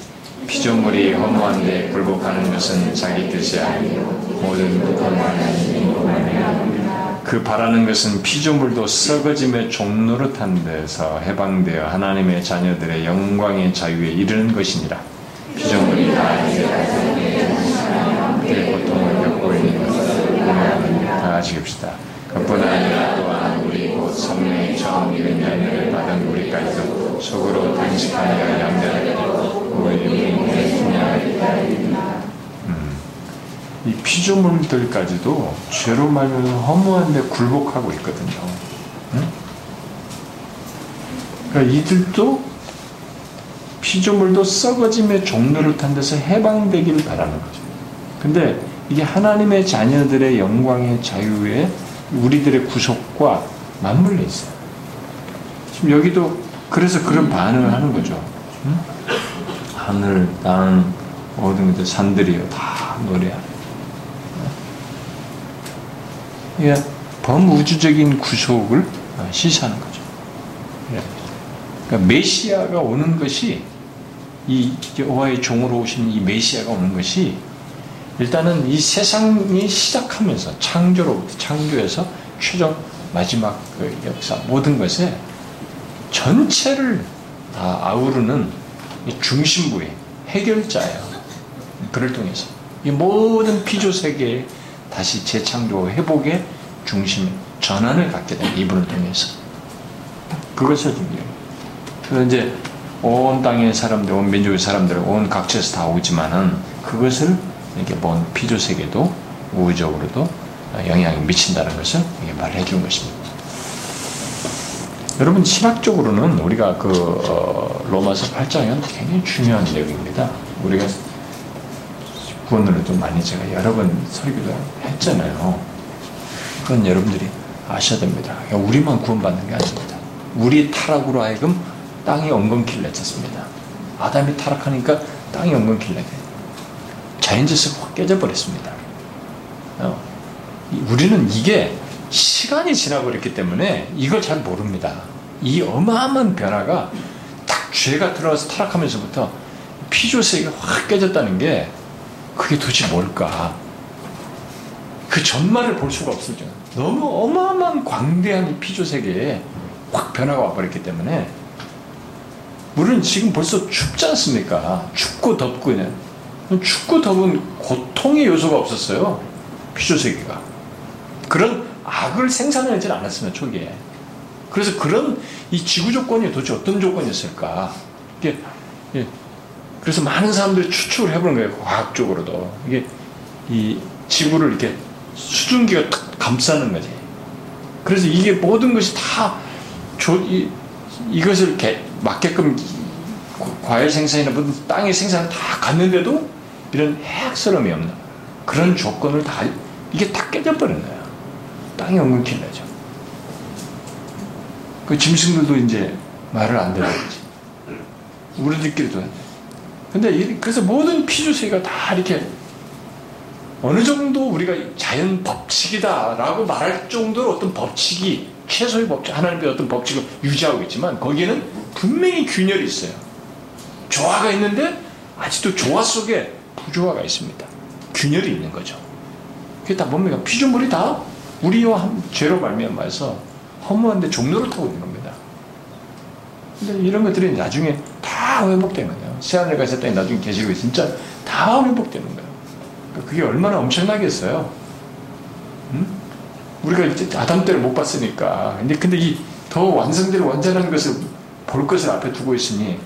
피조물이 허무한데 굴복하는 것은 자기 뜻이 아니요 모든 그 바라는 것은 피조물도 썩어짐의 종노릇한 데서 해방되어 하나님의 자녀들의 영광의 자유에 이르는 것이니라 피조물이 다 이제 고통을 겪고 있는 것을 다 같이 봅시다 그뿐 아니라 또한 우리 곧 성령이 처음 이른 열매를 받은 우리까지도 속으로 단식하여 양면을 우리 몸에 음. 이 피조물들까지도 죄로 말면 허무한 데 굴복하고 있거든요. 응? 그러니까 이들도 피조물도 썩어짐의 종로를 탄 데서 해방되길 바라는 거죠. 근데 이게 하나님의 자녀들의 영광의 자유에 우리들의 구속과 맞물려 있어요. 지금 여기도 그래서 그런 반응을 하는 거죠. 응? 하늘, 땅, 모든 것들, 산들이요. 다 노래하는. 이게 범우주적인 구속을 시사하는 거죠. 예. 그러니까 메시아가 오는 것이 이 여호와의 종으로 오신 이 메시아가 오는 것이 일단은 이 세상이 시작하면서 창조로부터 창조에서 최종 마지막 그 역사 모든 것에 전체를 다 아우르는 중심부의 해결자예요. 그를 통해서 이 모든 피조 세계에 다시 재창조 회복의 중심 전환을 갖게 된 이분을 통해서 그것을 중요해요. 그래서 이제 온 땅의 사람들, 온 민족의 사람들, 온 각처에서 다 오지만은 그것을 이렇게 먼 피조 세계도 우주적으로도 영향이 미친다는 것을 말해 준 것입니다. 여러분 신학적으로는 우리가 그 어, 로마서 8장은 굉장히 중요한 내용입니다. 우리가 구원으로 좀 많이 제가 여러 번 설교를 했잖아요. 그건 여러분들이 아셔야 됩니다. 우리만 구원받는 게 아닙니다. 우리 타락으로 하여금 땅이 엉겅퀴를 내쳤습니다. 아담이 타락하니까 땅이 엉겅퀴를 내게 자연질서가 확 깨져버렸습니다. 어. 우리는 이게 시간이 지나버렸기 때문에 이걸 잘 모릅니다. 이 어마어마한 변화가 딱 죄가 들어와서 타락하면서부터 피조세계가 확 깨졌다는 게 그게 도대체 뭘까? 그 전말을 볼 수가 없을 정 너무 어마어마한 광대한 이 피조세계에 확 변화가 와버렸기 때문에 우리는 지금 벌써 춥지 않습니까? 춥고 덥고 그냥 춥고 더운 고통의 요소가 없었어요. 피조세계가. 그런 악을 생산하지 않았으면 초기에. 그래서 그런 이 지구 조건이 도대체 어떤 조건이었을까? 이게 예. 그래서 많은 사람들이 추측을 해보는 거예요. 과학적으로도 이게 이 지구를 이렇게 수증기가 감싸는 거지. 그래서 이게 모든 것이 다 조, 이, 이것을 이렇게 맞게끔 과일 생산이나 모든 땅의 생산을 다 갔는데도 이런 해악스러움이 없는 그런 조건을 다 이게 다 깨져버린 거야. 땅이 엉겅퀴 나죠. 그 짐승들도 이제 말을 안 들어야지. 우리들끼리도 안 돼. 근데 그래서 모든 피주세가 다 이렇게 어느 정도 우리가 자연 법칙이다라고 말할 정도로 어떤 법칙이 최소의 법칙, 하나님의 어떤 법칙을 유지하고 있지만 거기에는 분명히 균열이 있어요. 조화가 있는데 아직도 조화 속에 부조화가 있습니다. 균열이 있는 거죠. 그게 다 뭡니까? 피조물이 다 우리와 죄로 말미암아서 허무한데 종로를 타고 있는 겁니다. 근데 이런 것들이 나중에 다 회복되는 거예요. 가서 땅에 나중에 계시고 진짜 다 회복되는 거예요. 그러니까 그게 얼마나 엄청나겠어요. 음? 우리가 이제 아담 때를 못 봤으니까. 근데 근데 이 더 완성될 완전한 것을 볼 것을 앞에 두고 있으니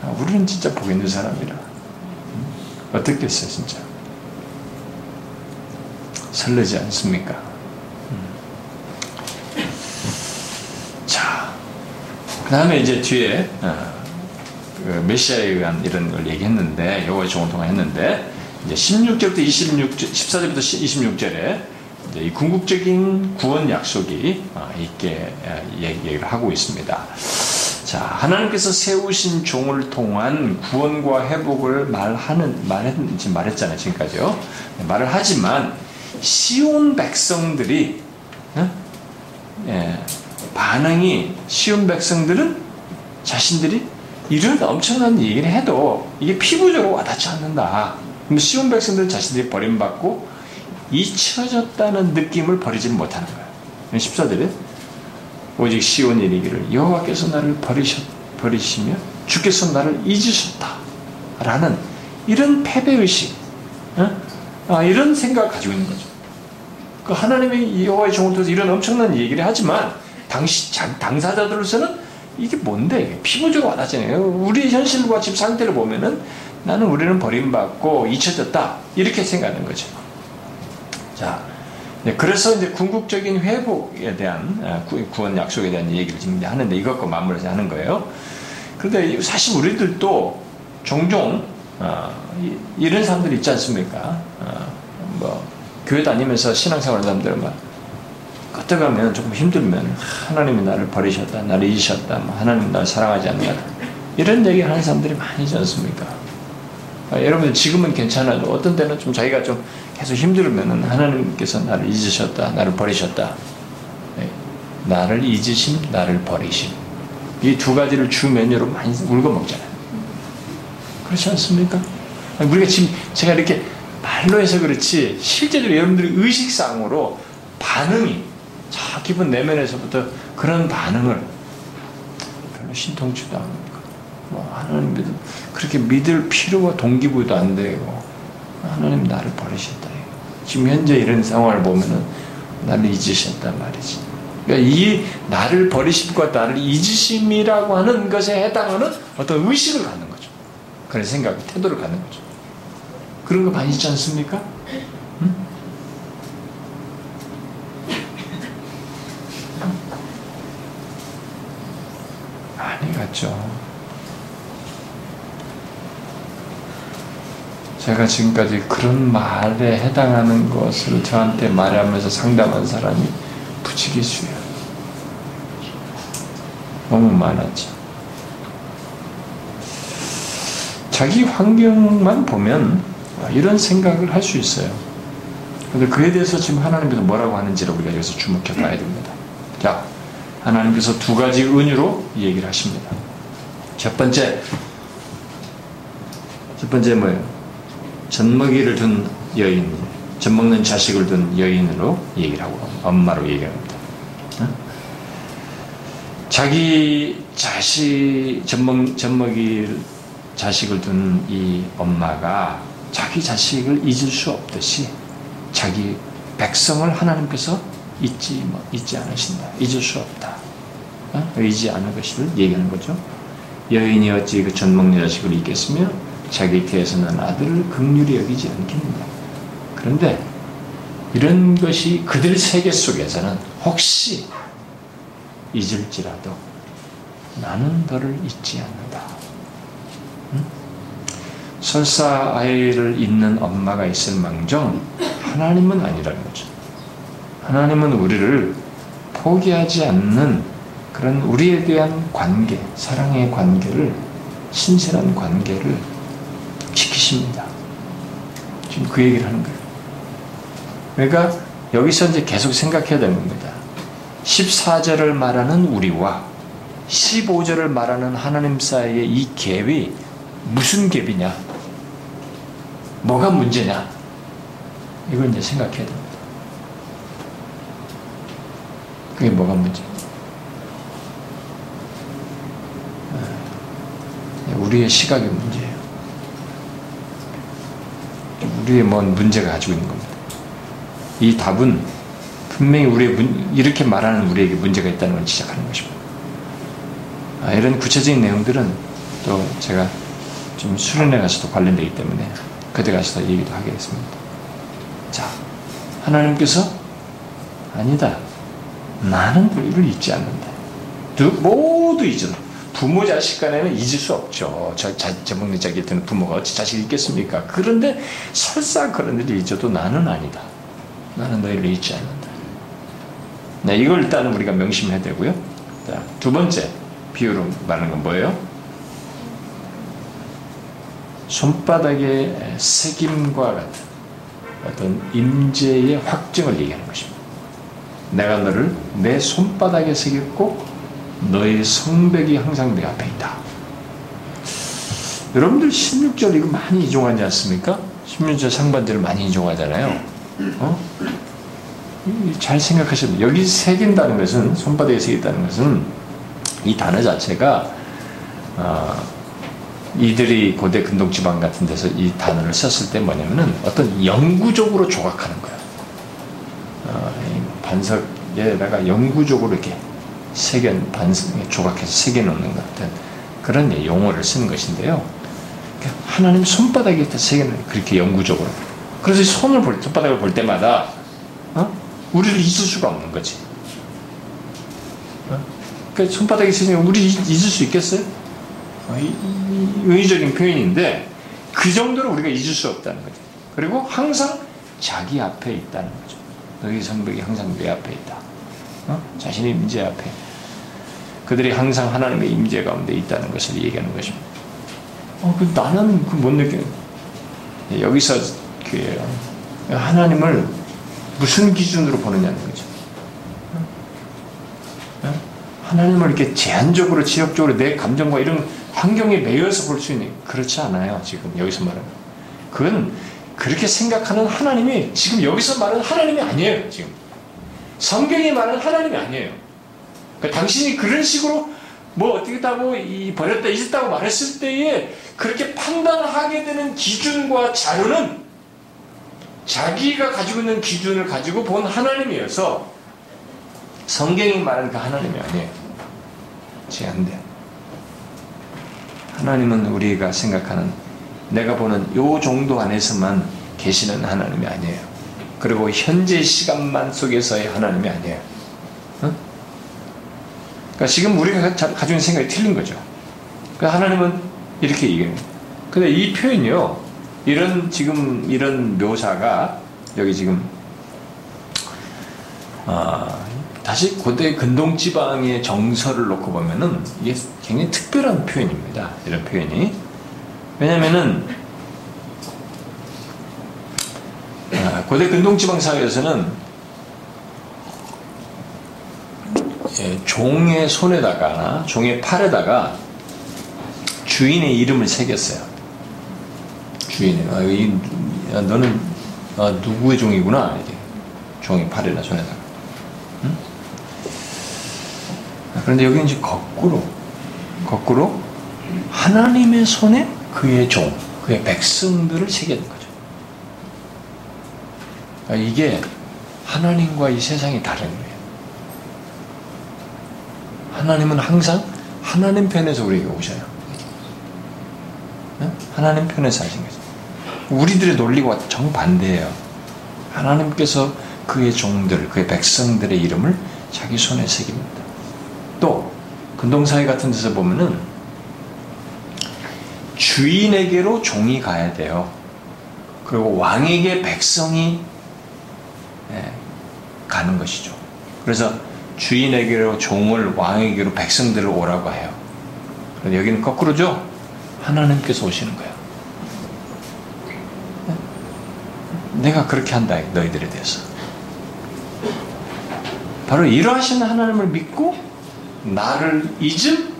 아, 우리는 진짜 복 있는 사람이라. 음? 어떻겠어요, 진짜. 설레지 않습니까? 자, 그 다음에 이제 뒤에 어, 그 메시아에 의한 이런 걸 얘기했는데 여호와의 종을 통해 했는데 이제 16절부터 26 14절부터 26절에 이제 이 궁극적인 구원 약속이 어, 있게 어, 얘기를 하고 있습니다. 자, 하나님께서 세우신 종을 통한 구원과 회복을 말하는 말했 말했잖아요 지금까지요. 말을 하지만 시온 백성들이 어? 예, 반응이 시온 백성들은 자신들이 이런 엄청난 얘기를 해도 이게 피부적으로 와닿지 않는다. 그럼 시온 백성들은 자신들이 버림받고 잊혀졌다는 느낌을 버리지 못하는 거예요. 14절에 오직 시온 이르기를 여호와께서 나를 버리셨, 버리시며 주께서 나를 잊으셨다. 라는 이런 패배의식, 어? 아, 이런 생각을 가지고 있는 거죠. 그 하나님이 여호와의 종을 통해서 이런 엄청난 얘기를 하지만 당시 당사자들로서는 이게 뭔데? 피부적으로 와닿잖아요. 우리 현실과 지금 상태를 보면은 나는 우리는 버림받고 잊혀졌다. 이렇게 생각하는 거죠. 자, 네, 그래서 이제 궁극적인 회복에 대한 아, 구원 약속에 대한 얘기를 지금 하는데 이것과 맞물려서 하는 거예요. 그런데 사실 우리들도 종종 어, 이런 사람들 있지 않습니까? 어, 뭐 교회 다니면서 신앙생활 하는 사람들 막 끄떡하면 조금 힘들면 하나님이 나를 버리셨다, 나를 잊으셨다, 뭐 하나님 나를 사랑하지 않는다 이런 얘기 하는 사람들이 많이지 않습니까? 아, 여러분 지금은 괜찮아도 어떤 때는 좀 자기가 좀 계속 힘들면은 하나님께서 나를 잊으셨다, 나를 버리셨다. 네. 나를 잊으심, 나를 버리심. 이 두 가지를 주 메뉴로 많이 울고 먹잖아요. 그렇지 않습니까? 우리가 지금 제가 이렇게 말로 해서 그렇지 실제로 여러분들이 의식상으로 반응이 자 기분 내면에서부터 그런 반응을 별로 신통치도 않고 뭐 하나님 믿음 그렇게 믿을 필요가 동기부여도 안 되고 하나님 나를 버리셨다. 지금 현재 이런 상황을 보면은 나를 잊으셨단 말이지. 그러니까 이 나를 버리심과 나를 잊으심이라고 하는 것에 해당하는 어떤 의식을 갖는 거죠. 그런 생각, 태도를 갖는 거죠. 그런 거 많이 있지 않습니까? 응? 많이 갔죠. 제가 지금까지 그런 말에 해당하는 것을 저한테 말하면서 상담한 사람이 부지기수예요. 너무 많았죠. 자기 환경만 보면 이런 생각을 할 수 있어요. 근데 그에 대해서 지금 하나님께서 뭐라고 하는지를 우리가 여기서 주목해 봐야 됩니다. 자, 하나님께서 두 가지 은유로 얘기를 하십니다. 첫 번째, 첫 번째 뭐예요? 젖먹이를 둔 여인, 젖먹는 자식을 둔 여인으로 얘기를 하고 엄마로 얘기합니다. 어? 자기 자식 젖먹 젖먹이 자식을 둔 이 엄마가 자기 자식을 잊을 수 없듯이 자기 백성을 하나님께서 잊지 뭐, 잊지 않으신다. 잊을 수 없다. 어? 잊지 않을 것을 얘기하는 거죠. 여인이 어찌 그 젖먹는 자식을 잊겠으며 자기 곁에서는 아들을 극률히 여기지 않겠느냐. 그런데 이런 것이 그들 세계 속에서는 혹시 잊을지라도 나는 너를 잊지 않는다. 응? 설사 아이를 잊는 엄마가 있을 망정 하나님은 아니라는 거죠. 하나님은 우리를 포기하지 않는 그런 우리에 대한 관계, 사랑의 관계를 신실한 관계를 지키십니다. 지금 그 얘기를 하는 거예요. 그러니까 여기서 이제 계속 생각해야 되는 겁니다. 14절을 말하는 우리와 15절을 말하는 하나님 사이의 이 갭이 무슨 갭이냐? 뭐가 문제냐? 이걸 이제 생각해야 됩니다. 그게 뭐가 문제냐? 네. 우리의 시각의 문제예요. 우리의 뭔 문제가 가지고 있는 겁니다. 이 답은 분명히 우리의 문, 이렇게 말하는 우리에게 문제가 있다는 걸 지적하는 것입니다. 아, 이런 구체적인 내용들은 또 제가 좀 수련회 가서도 관련되기 때문에 그때 가서 도 얘기도 하겠습니다. 자, 하나님께서 아니다. 나는 너희를 잊지 않는다. 모두 잊어. 부모 자식 간에는 잊을 수 없죠. 저, 자, 제목내 자기 든 부모가 어찌 자식 있겠습니까? 그런데 설사 그런 일이 있어도 나는 아니다. 나는 너희를 잊지 않는다. 네, 이걸 일단은 우리가 명심해야 되고요. 자, 두 번째 비유로 말하는 건 뭐예요? 손바닥의 새김과 같은 어떤 임재의 확증을 얘기하는 것입니다. 내가 너를 내 손바닥에 새겼고 너의 성벽이 항상 내 앞에 있다. 여러분들 16절 이거 많이 이종하지 않습니까? 16절 상반절을 많이 이종하잖아요. 어? 잘 생각하시면 여기 새긴다는 것은 손바닥에 새겼다는 것은 이 단어 자체가 어, 이들이 고대 근동 지방 같은 데서 이 단어를 썼을 때 뭐냐면은 어떤 영구적으로 조각하는 거예요. 어, 반석에다가 영구적으로 이렇게 새겨 반석 조각해서 새겨 놓는 것 같은 그런 용어를 쓰는 것인데요. 그러니까 하나님 손바닥에 새겨 놓는 그렇게 영구적으로. 그래서 손을 볼 손바닥을 볼 때마다 어? 우리를 잊을 수가 없는 거지. 어? 그러니까 손바닥에 새기면 우리 잊을 수 있겠어요? 어, 의의적인 표현인데 그 정도로 우리가 잊을 수 없다는 거죠. 그리고 항상 자기 앞에 있다는 거죠. 너희 성벽이 항상 내 앞에 있다. 어? 자신의 임재 앞에. 그들이 항상 하나님의 임재 가운데 있다는 것을 얘기하는 것입니다. 어, 그 나는 그 못 느껴. 여기서 그 하나님을 무슨 기준으로 보느냐는 거죠. 어? 하나님을 이렇게 제한적으로 지역적으로 내 감정과 이런 환경에 매여서 볼 수 있는 그렇지 않아요. 지금 여기서 말하는 그건 그렇게 생각하는 하나님이 지금 여기서 말하는 하나님이 아니에요. 지금 성경이 말하는 하나님이 아니에요. 그러니까 당신이 그런 식으로 뭐 어떻게 다고 이 버렸다 잊었다고 말했을 때에 그렇게 판단하게 되는 기준과 자료는 자기가 가지고 있는 기준을 가지고 본 하나님이어서 성경이 말하는 그 하나님이 아니에요. 제한돼. 하나님은 우리가 생각하는 내가 보는 요 정도 안에서만 계시는 하나님이 아니에요. 그리고 현재 시간만 속에서의 하나님이 아니에요. 어? 그러니까 지금 우리가 가지고 있는 생각이 틀린 거죠. 그러니까 하나님은 이렇게 얘기해요. 근데 이 표현이요. 이런 지금 이런 묘사가 여기 지금 아, 다시 고대 근동 지방의 정서를 놓고 보면은 이게 굉장히 특별한 표현입니다. 이런 표현이 왜냐면은 아, 고대 근동 지방 사회에서는 예, 종의 손에다가 종의 팔에다가 주인의 이름을 새겼어요. 주인의 아, 이, 아, 너는 아, 누구의 종이구나 이게 종의 팔에나 손에다가. 응? 그런데 여기는 이제 거꾸로, 거꾸로 하나님의 손에 그의 종, 그의 백성들을 새기는 거죠. 그러니까 이게 하나님과 이 세상이 다른 거예요. 하나님은 항상 하나님 편에서 우리에게 오셔요. 하나님 편에서 하신 거죠. 우리들의 논리와 정반대예요. 하나님께서 그의 종들, 그의 백성들의 이름을 자기 손에 새깁니다. 또 근동사회 같은 데서 보면은 주인에게로 종이 가야 돼요. 그리고 왕에게 백성이 예, 가는 것이죠. 그래서 주인에게로 종을 왕에게로 백성들을 오라고 해요. 그런데 여기는 거꾸로죠. 하나님께서 오시는 거예요. 예? 내가 그렇게 한다 너희들에 대해서. 바로 이러하시는 하나님을 믿고 나를 잊음,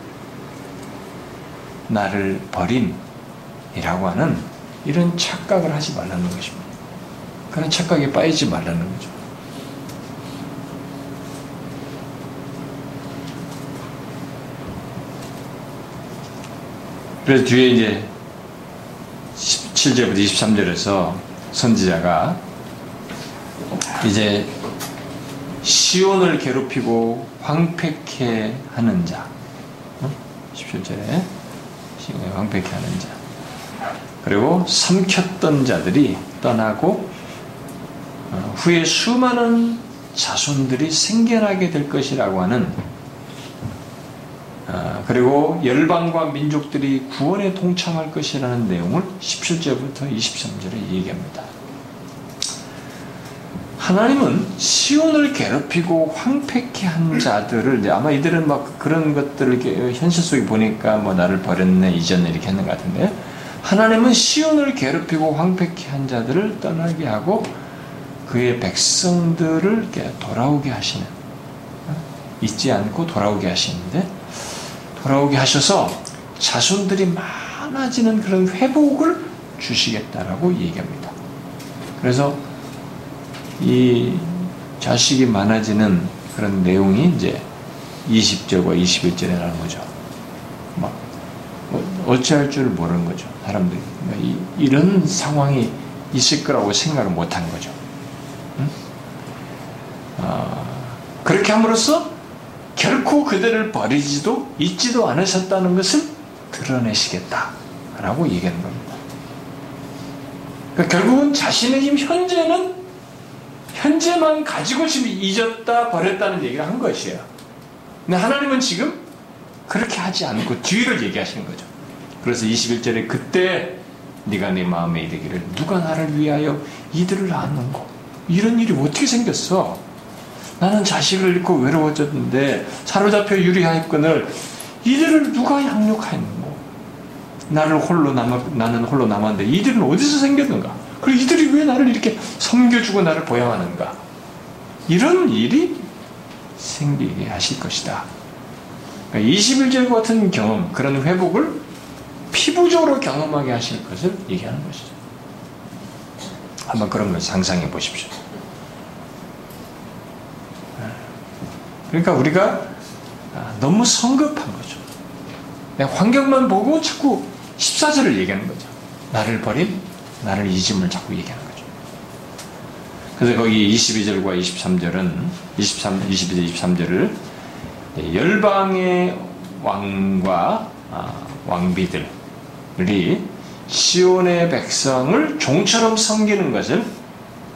나를 버림이라고 하는 이런 착각을 하지 말라는 것입니다. 그런 착각에 빠지지 말라는 거죠. 그래서 뒤에 이제 17절부터 23절에서 선지자가 이제 시온을 괴롭히고 황폐케 하는 자. 17절에 시온을 황폐케 하는 자. 그리고 삼켰던 자들이 떠나고 어, 후에 수많은 자손들이 생겨나게 될 것이라고 하는 아, 그리고 열방과 민족들이 구원에 동참할 것이라는 내용을 17절부터 23절에 얘기합니다. 하나님은 시온을 괴롭히고 황폐케 한 자들을 아마 이들은 막 그런 것들을 현실 속에 보니까 뭐 나를 버렸네 이전에 이렇게 했는 것 같은데 하나님은 시온을 괴롭히고 황폐케 한 자들을 떠나게 하고 그의 백성들을 돌아오게 하시는 어? 잊지 않고 돌아오게 하시는데 돌아오게 하셔서 자손들이 많아지는 그런 회복을 주시겠다라고 얘기합니다. 그래서 이 자식이 많아지는 그런 내용이 이제 20절과 21절에 나오는 거죠. 막뭐 어찌할 줄 모르는 거죠. 사람들이 그러니까 이, 런 상황이 있을 거라고 생각을 못한 거죠. 응? 아, 그렇게 함으로써 결코 그들을 버리지도 잊지도 않으셨다는 것을 드러내시겠다라고 얘기하는 겁니다. 그러니까 결국은 자신의 힘 현재는 현재만 가지고 지금 잊었다 버렸다는 얘기를 한 것이에요. 근데 하나님은 지금 그렇게 하지 않고 뒤를 얘기하시는 거죠. 그래서 21절에 그때 네가 내 마음에 이르기를 누가 나를 위하여 이들을 낳는고 이런 일이 어떻게 생겼어? 나는 자식을 잃고 외로워졌는데 사로잡혀 유리하였거늘 이들을 누가 양육하였는고 나를 홀로 남아, 나는 홀로 남았는데 이들은 어디서 생겼는가? 그리고 이들이 왜 나를 이렇게 섬겨주고 나를 보양하는가? 이런 일이 생기게 하실 것이다. 그러니까 21절 같은 경험, 그런 회복을 피부적으로 경험하게 하실 것을 얘기하는 것이죠. 한번 그런 걸 상상해 보십시오. 그러니까 우리가 너무 성급한 거죠. 환경만 보고 자꾸 14절을 얘기하는 거죠. 나를 버린, 나를 잊음을 자꾸 얘기하는 거죠. 그래서 거기 22절과 23절은, 23, 22절, 23절을 열방의 왕과 아, 왕비들이 시온의 백성을 종처럼 섬기는 것을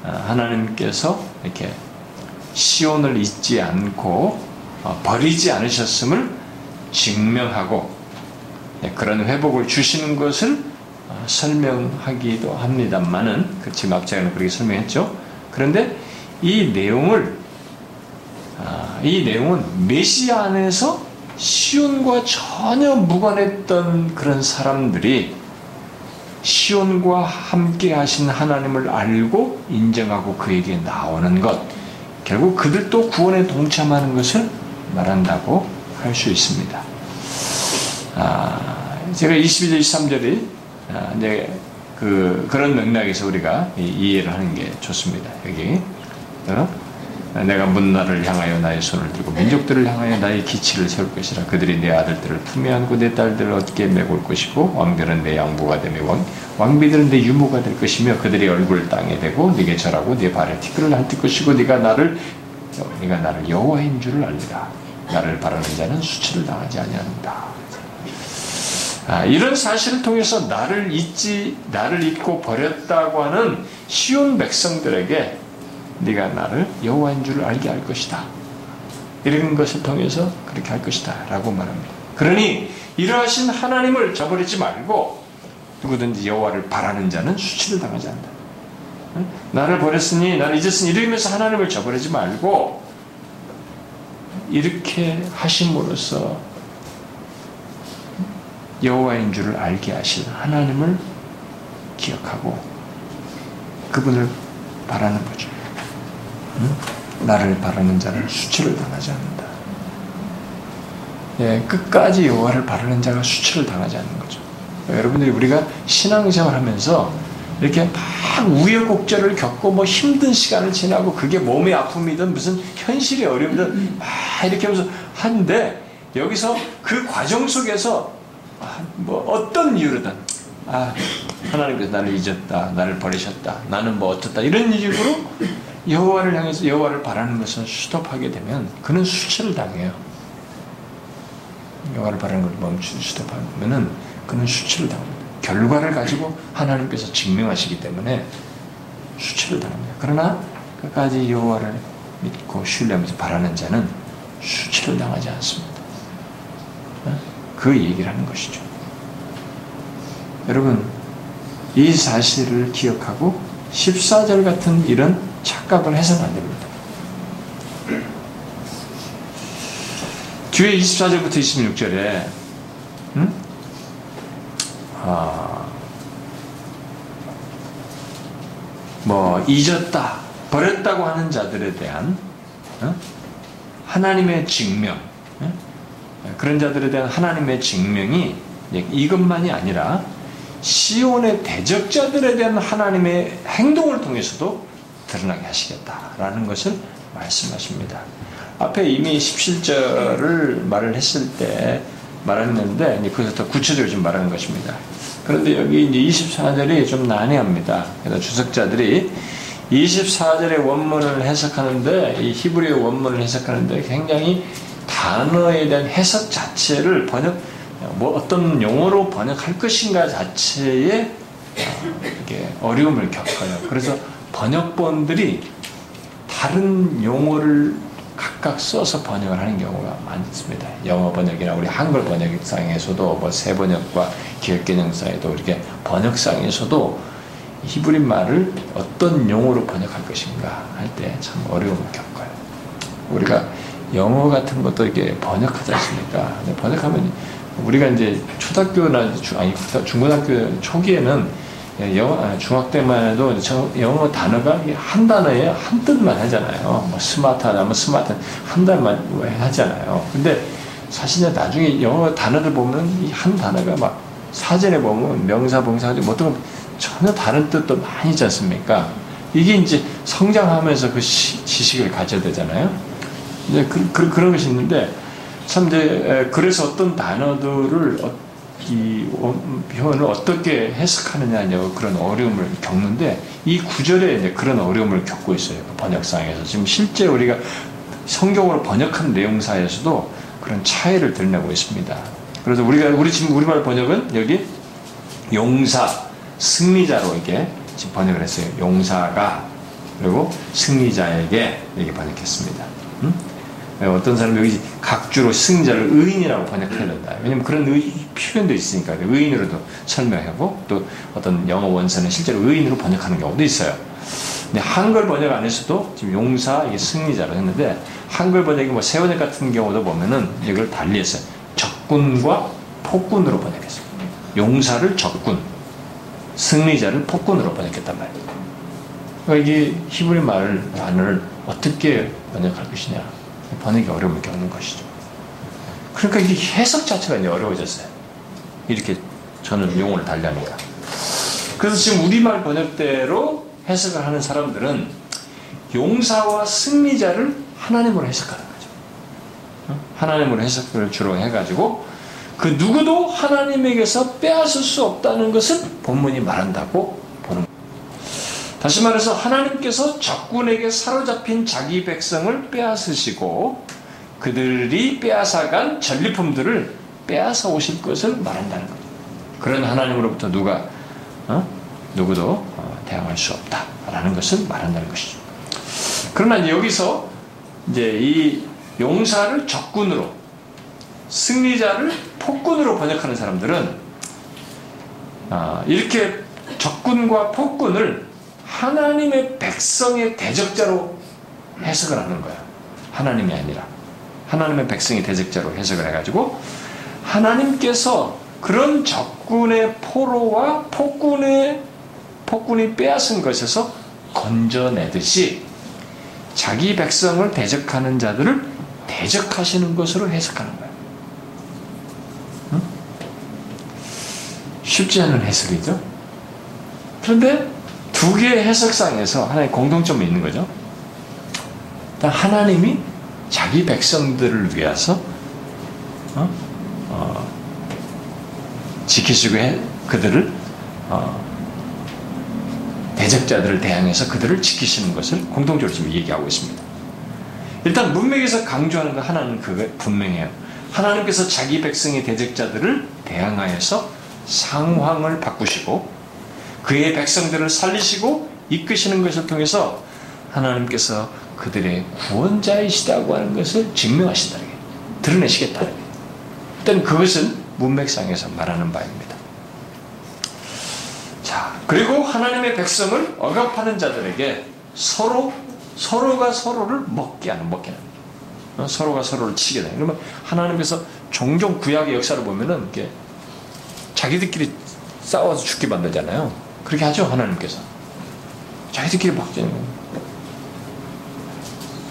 아, 하나님께서 이렇게 시온을 잊지 않고 어, 버리지 않으셨음을 증명하고 예, 그런 회복을 주시는 것을 어, 설명하기도 합니다만은 그 지금 앞장에는 그렇게 설명했죠. 그런데 이 내용을 아, 이 내용은 메시아 안에서 시온과 전혀 무관했던 그런 사람들이 시온과 함께 하신 하나님을 알고 인정하고 그에게 나오는 것 결국 그들도 구원에 동참하는 것을 말한다고 할 수 있습니다. 아, 제가 22절, 23절이 아, 이제 그 그런 맥락에서 우리가 이해를 하는 게 좋습니다. 여기 어? 내가 문나를 향하여 나의 손을 들고 민족들을 향하여 나의 기치를 세울 것이라. 그들이 내 아들들을 품에 안고 내 딸들을 어깨에 메고 올 것이고 왕들은 내 양보가 되며 왕, 왕비들은 내 유모가 될 것이며 그들의 얼굴을 땅에 대고 네게 절하고 네 발에 티끌을 핥을 것이고 네가 나를 네가 나를 여호와인 줄을 알리라 나를 바라는 자는 수치를 당하지 아니한다. 아, 이런 사실을 통해서 나를 잊지 나를 잊고 버렸다고 하는 시온 백성들에게 네가 나를 여호와인 줄을 알게 할 것이다. 이런 것을 통해서 그렇게 할 것이다. 라고 말합니다. 그러니 이러하신 하나님을 저버리지 말고 누구든지 여호와를 바라는 자는 수치를 당하지 않는다. 나를 버렸으니 나를 잊었으니 이러면서 하나님을 저버리지 말고 이렇게 하심으로써 여호와인 줄을 알게 하실 하나님을 기억하고 그분을 바라는 거죠. 나를 바라는 자는 수치를 당하지 않는다. 예, 끝까지 여호와를 바라는 자가 수치를 당하지 않는 거죠. 여러분들이 우리가 신앙생활 하면서 이렇게 막 우여곡절을 겪고 뭐 힘든 시간을 지나고 그게 몸의 아픔이든 무슨 현실의 어려움이든 막 이렇게 하면서 하는데 여기서 그 과정 속에서 아, 뭐 어떤 이유로든 아 하나님께서 나를 잊었다 나를 버리셨다 나는 뭐 어떻다 이런 이유로 여호와를 향해서 여호와를 바라는 것을 스톱하게 되면 그는 수치를 당해요. 여호와를 바라는 걸 멈추 스톱하면은 그는 수치를 당합니다. 결과를 가지고 하나님께서 증명하시기 때문에 수치를 당합니다. 그러나 끝까지 여호와를 믿고 신뢰하면서 바라는 자는 수치를 당하지 않습니다. 그 얘기를 하는 것이죠. 여러분, 이 사실을 기억하고 14절 같은 이런 착각을 해서는 안 됩니다. 뒤에 24절부터 26절에 음? 아, 뭐 잊었다, 버렸다고 하는 자들에 대한 어? 하나님의 증명 어? 그런 자들에 대한 하나님의 증명이 이것만이 아니라 시온의 대적자들에 대한 하나님의 행동을 통해서도 드러나게 하시겠다라는 것을 말씀하십니다. 앞에 이미 17절을 말을 했을 때 말했는데 그것을 더 구체적으로 좀 말하는 것입니다. 그런데 여기 이제 24절이 좀 난해합니다. 그래서 주석자들이 24절의 원문을 해석하는데 이 히브리어 원문을 해석하는데 굉장히 단어에 대한 해석 자체를 번역 뭐 어떤 용어로 번역할 것인가 자체에 이게 어려움을 겪어요. 그래서 번역본들이 다른 용어를 각각 써서 번역을 하는 경우가 많습니다. 영어 번역이나 우리 한글 번역상에서도 뭐 세번역과 기억개념상에도 이렇게 번역상에서도 히브리 말을 어떤 용어로 번역할 것인가 할 때 참 어려움을 겪어요. 우리가 영어 같은 것도 이렇게 번역하지 않습니까? 번역하면 우리가 이제 초등학교나 중, 아니 중고등학교 초기에는 영어, 아, 중학 때만 해도 영어 단어가 한 단어에 한 뜻만 하잖아요. 뭐 스마트하다, 뭐 스마트 한 단만 하잖아요. 근데 사실 나중에 영어 단어를 보면 이 한 단어가 막 사전에 보면 명사, 봉사, 뭐 어떤 전혀 다른 뜻도 많이 있지 않습니까? 이게 이제 성장하면서 그 시, 지식을 가져야 되잖아요. 이제 그, 그, 그런 것이 있는데 참 이제 그래서 어떤 단어들을 어, 이 표현을 어떻게 해석하느냐 그런 어려움을 겪는데 이 구절에 이제 그런 어려움을 겪고 있어요 그 번역상에서 지금 실제 우리가 성경으로 번역한 내용사에서도 그런 차이를 드러내고 있습니다. 그래서 우리가 우리 지금 우리말 번역은 여기 용사 승리자로 이렇게 지금 번역을 했어요. 용사가 그리고 승리자에게 이렇게 번역했습니다. 음? 네, 어떤 사람이 여기 각주로 승자를 의인이라고 번역해야 된다. 왜냐면 그런 의, 표현도 있으니까 의인으로도 설명하고 또 어떤 영어 원서는 실제로 의인으로 번역하는 경우도 있어요. 근데 한글 번역 안에서도 지금 용사 이게 승리자로 했는데 한글 번역이 뭐 세번역 같은 경우도 보면은 이걸 달리했어요. 적군과 폭군으로 번역했어요. 용사를 적군, 승리자를 폭군으로 번역했단 말이에요. 그러니까 이게 히브리 말 단어를 어떻게 번역할 것이냐. 번역이 어려움을 겪는 것이죠. 그러니까 이 해석 자체가 이제 어려워졌어요. 이렇게 저는 용어를 달리하니까. 그래서 지금 우리말 번역대로 해석을 하는 사람들은 용사와 승리자를 하나님으로 해석하는 거죠. 어? 하나님으로 해석을 주로 해가지고 그 누구도 하나님에게서 빼앗을 수 없다는 것을 본문이 말한다고. 다시 말해서 하나님께서 적군에게 사로잡힌 자기 백성을 빼앗으시고 그들이 빼앗아간 전리품들을 빼앗아 오실 것을 말한다는 거죠. 그런 하나님으로부터 누가 어? 누구도 어, 대항할 수 없다라는 것을 말한다는 것이죠. 그러나 여기서 이제 이 용사를 적군으로 승리자를 폭군으로 번역하는 사람들은 아, 이렇게 적군과 폭군을 하나님의 백성의 대적자로 해석을 하는 거야. 하나님이 아니라. 하나님의 백성의 대적자로 해석을 해가지고 하나님께서 그런 적군의 포로와 폭군의 폭군이 빼앗은 것에서 건져내듯이 자기 백성을 대적하는 자들을 대적하시는 것으로 해석하는. 응? 쉽지 않은 해석이죠. 그런데 두 개의 해석상에서 하나의 공통점이 있는 거죠. 하나님이 자기 백성들을 위해서 어? 어, 지키시고 해, 그들을 어, 대적자들을 대항해서 그들을 지키시는 것을 공통적으로 지금 얘기하고 있습니다. 일단 문맥에서 강조하는 거 하나는 그게 분명해요. 하나님께서 자기 백성의 대적자들을 대항하여서 상황을 바꾸시고 그의 백성들을 살리시고 이끄시는 것을 통해서 하나님께서 그들의 구원자이시다고 하는 것을 증명하신다는 게 드러내시겠다는 게 일단 그것은 문맥상에서 말하는 바입니다. 자, 그리고 하나님의 백성을 억압하는 자들에게 서로 서로가 서로를 먹게 하는 먹게 하는 어, 서로가 서로를 치게 되는. 그러면 하나님께서 종종 구약의 역사를 보면은 이게 자기들끼리 싸워서 죽게 만들잖아요. 그렇게 하죠 하나님께서. 자기들끼리 막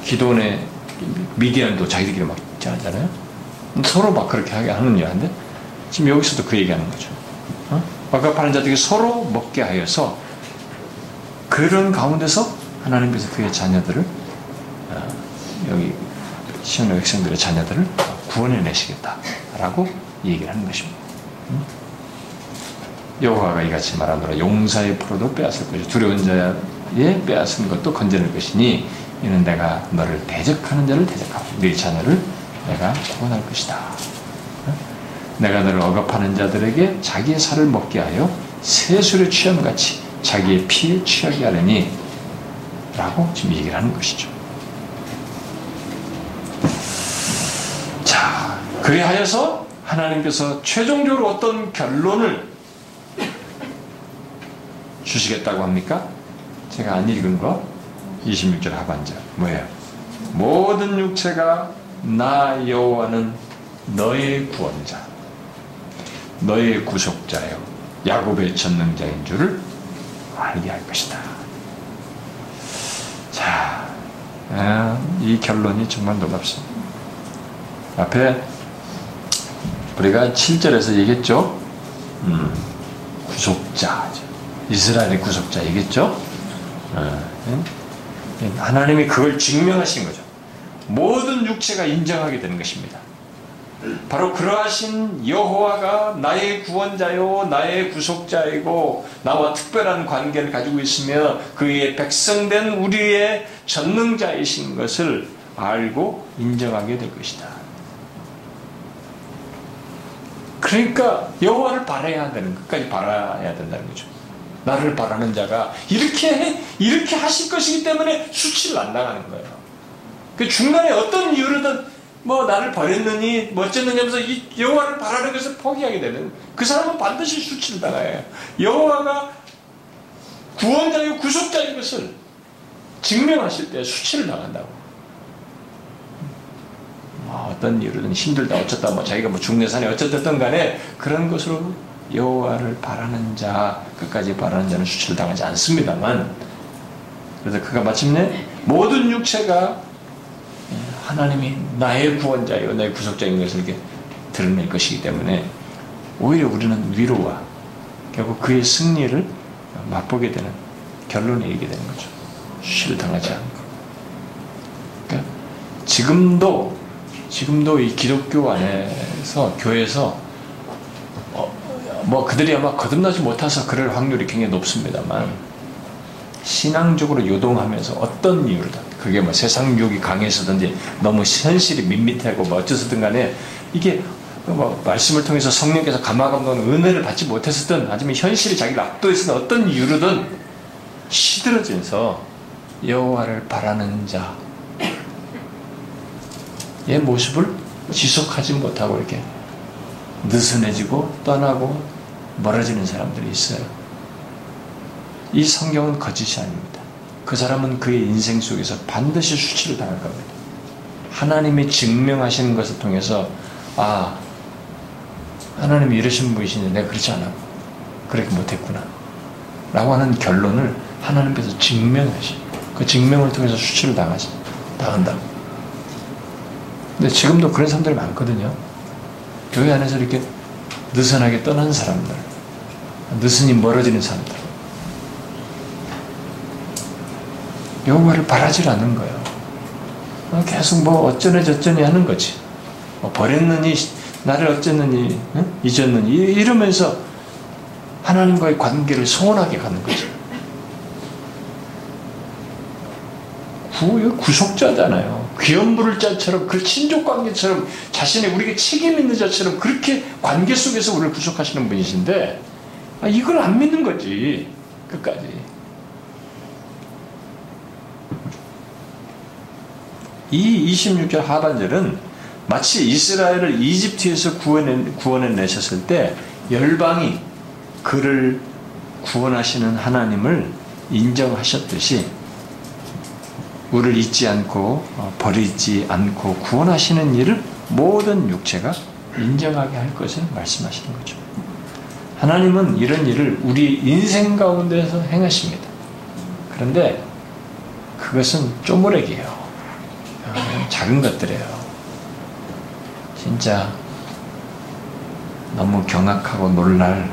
기도원의 미디안도 자기들끼리 막 하잖아요. 서로 막 그렇게 하게 하는 일인데 지금 여기서도 그 얘기하는 거죠. 어? 억압하는 자들에게 서로 먹게 하여서 그런 가운데서 하나님께서 그의 자녀들을 어, 여기 시온의 백성들의 자녀들을 구원해 내시겠다라고 얘기를 하는 것입니다. 여호와가 이같이 말하노라 용사의 포로도 빼앗을 것이 두려운 자의 빼앗은 것도 건져낼 것이니 이는 내가 너를 대적하는 자를 대적하고 네 자녀를 내가 구원할 것이다. 내가 너를 억압하는 자들에게 자기의 살을 먹게 하여 세술의 취함같이 자기의 피에 취하게 하려니 라고 지금 얘기를 하는 것이죠. 자, 그리하여서 하나님께서 최종적으로 어떤 결론을 주시겠다고 합니까? 제가 안 읽은 거 26절 하반절 뭐예요? 모든 육체가 나 여호와는 너의 구원자 너의 구속자요 야곱의 전능자인 줄을 알게 할 것이다. 자, 아, 이 결론이 정말 놀랍습니다. 앞에 우리가 7절에서 얘기했죠. 음, 구속자, 이스라엘의 구속자 얘기했죠. 어, 하나님이 그걸 증명하신 거죠. 모든 육체가 인정하게 되는 것입니다. 바로 그러하신 여호와가 나의 구원자요 나의 구속자이고 나와 특별한 관계를 가지고 있으며 그의 백성된 우리의 전능자이신 것을 알고 인정하게 될 것이다. 그러니까 여호와를 바라야 되는 끝까지 바라야 된다는 거죠. 나를 바라는 자가 이렇게 해, 이렇게 하실 것이기 때문에 수치를 안 당하는 거예요. 그 중간에 어떤 이유로든 뭐 나를 버렸느니 뭐 어쨌느냐 하면서 이 여호와를 바라는 것을 포기하게 되는 그 사람은 반드시 수치를 당해요. 여호와가 구원자이고 구속자인 것을 증명하실 때 수치를 당한다고. 뭐 어떤 이유로든 힘들다 어쩌다 뭐 자기가 뭐 중내산에 어쩌든 간에 그런 것으로 여호와를 바라는 자 끝까지 바라는 자는 수치를 당하지 않습니다만 그래서 그가 마침내 모든 육체가 하나님이 나의 구원자요 나의 구속자인 것을 이렇게 드러낼 것이기 때문에 오히려 우리는 위로와 결국 그의 승리를 맛보게 되는 결론에 이르게 되는 거죠. 수치를 당하지 않고. 그러니까 지금도 지금도 이 기독교 안에서 교회에서 뭐 그들이 아마 거듭나지 못해서 그럴 확률이 굉장히 높습니다만 신앙적으로 요동하면서 어떤 이유로든 그게 뭐 세상 유혹이 강해서든지 너무 현실이 밋밋하고 뭐 어쩌서든 간에 이게 뭐 말씀을 통해서 성령께서 감화감동 은혜를 받지 못했었든 아니면 현실이 자기를 압도해서 어떤 이유로든 시들어져서 여호와를 바라는 자의 모습을 지속하지 못하고 이렇게 느슨해지고 떠나고 멀어지는 사람들이 있어요. 이 성경은 거짓이 아닙니다. 그 사람은 그의 인생 속에서 반드시 수치를 당할 겁니다. 하나님이 증명하시는 것을 통해서 아 하나님이 이러신 분이시니 내가 그렇지 않아 그렇게 못했구나 라고 하는 결론을 하나님께서 증명하시 그 증명을 통해서 수치를 당하시 당한다 근데 지금도 그런 사람들이 많거든요 교회 안에서 이렇게 느슨하게 떠난 사람들, 느슨히 멀어지는 사람들. 여호와를 바라질 않는 거예요. 어, 계속 뭐 어쩌네 저쩌네 하는 거지. 뭐 버렸느니 나를 어쨌느니 응? 잊었느니 이러면서 하나님과의 관계를 소원하게 가는 거죠. 구, 구속자잖아요. 귀염 부를 자처럼 그 친족 관계처럼 자신의 우리에게 책임 있는 자처럼 그렇게 관계 속에서 우리를 구속하시는 분이신데 아, 이걸 안 믿는 거지 끝까지. 이 26절 하반절은 마치 이스라엘을 이집트에서 구원해, 구원해 내셨을 때 열방이 그를 구원하시는 하나님을 인정하셨듯이 우리를 잊지 않고 어, 버리지 않고 구원하시는 일을 모든 육체가 인정하게 할 것을 말씀하시는 거죠. 하나님은 이런 일을 우리 인생 가운데서 행하십니다. 그런데 그것은 쪼무레기예요. 어, 작은 것들이에요. 진짜 너무 경악하고 놀랄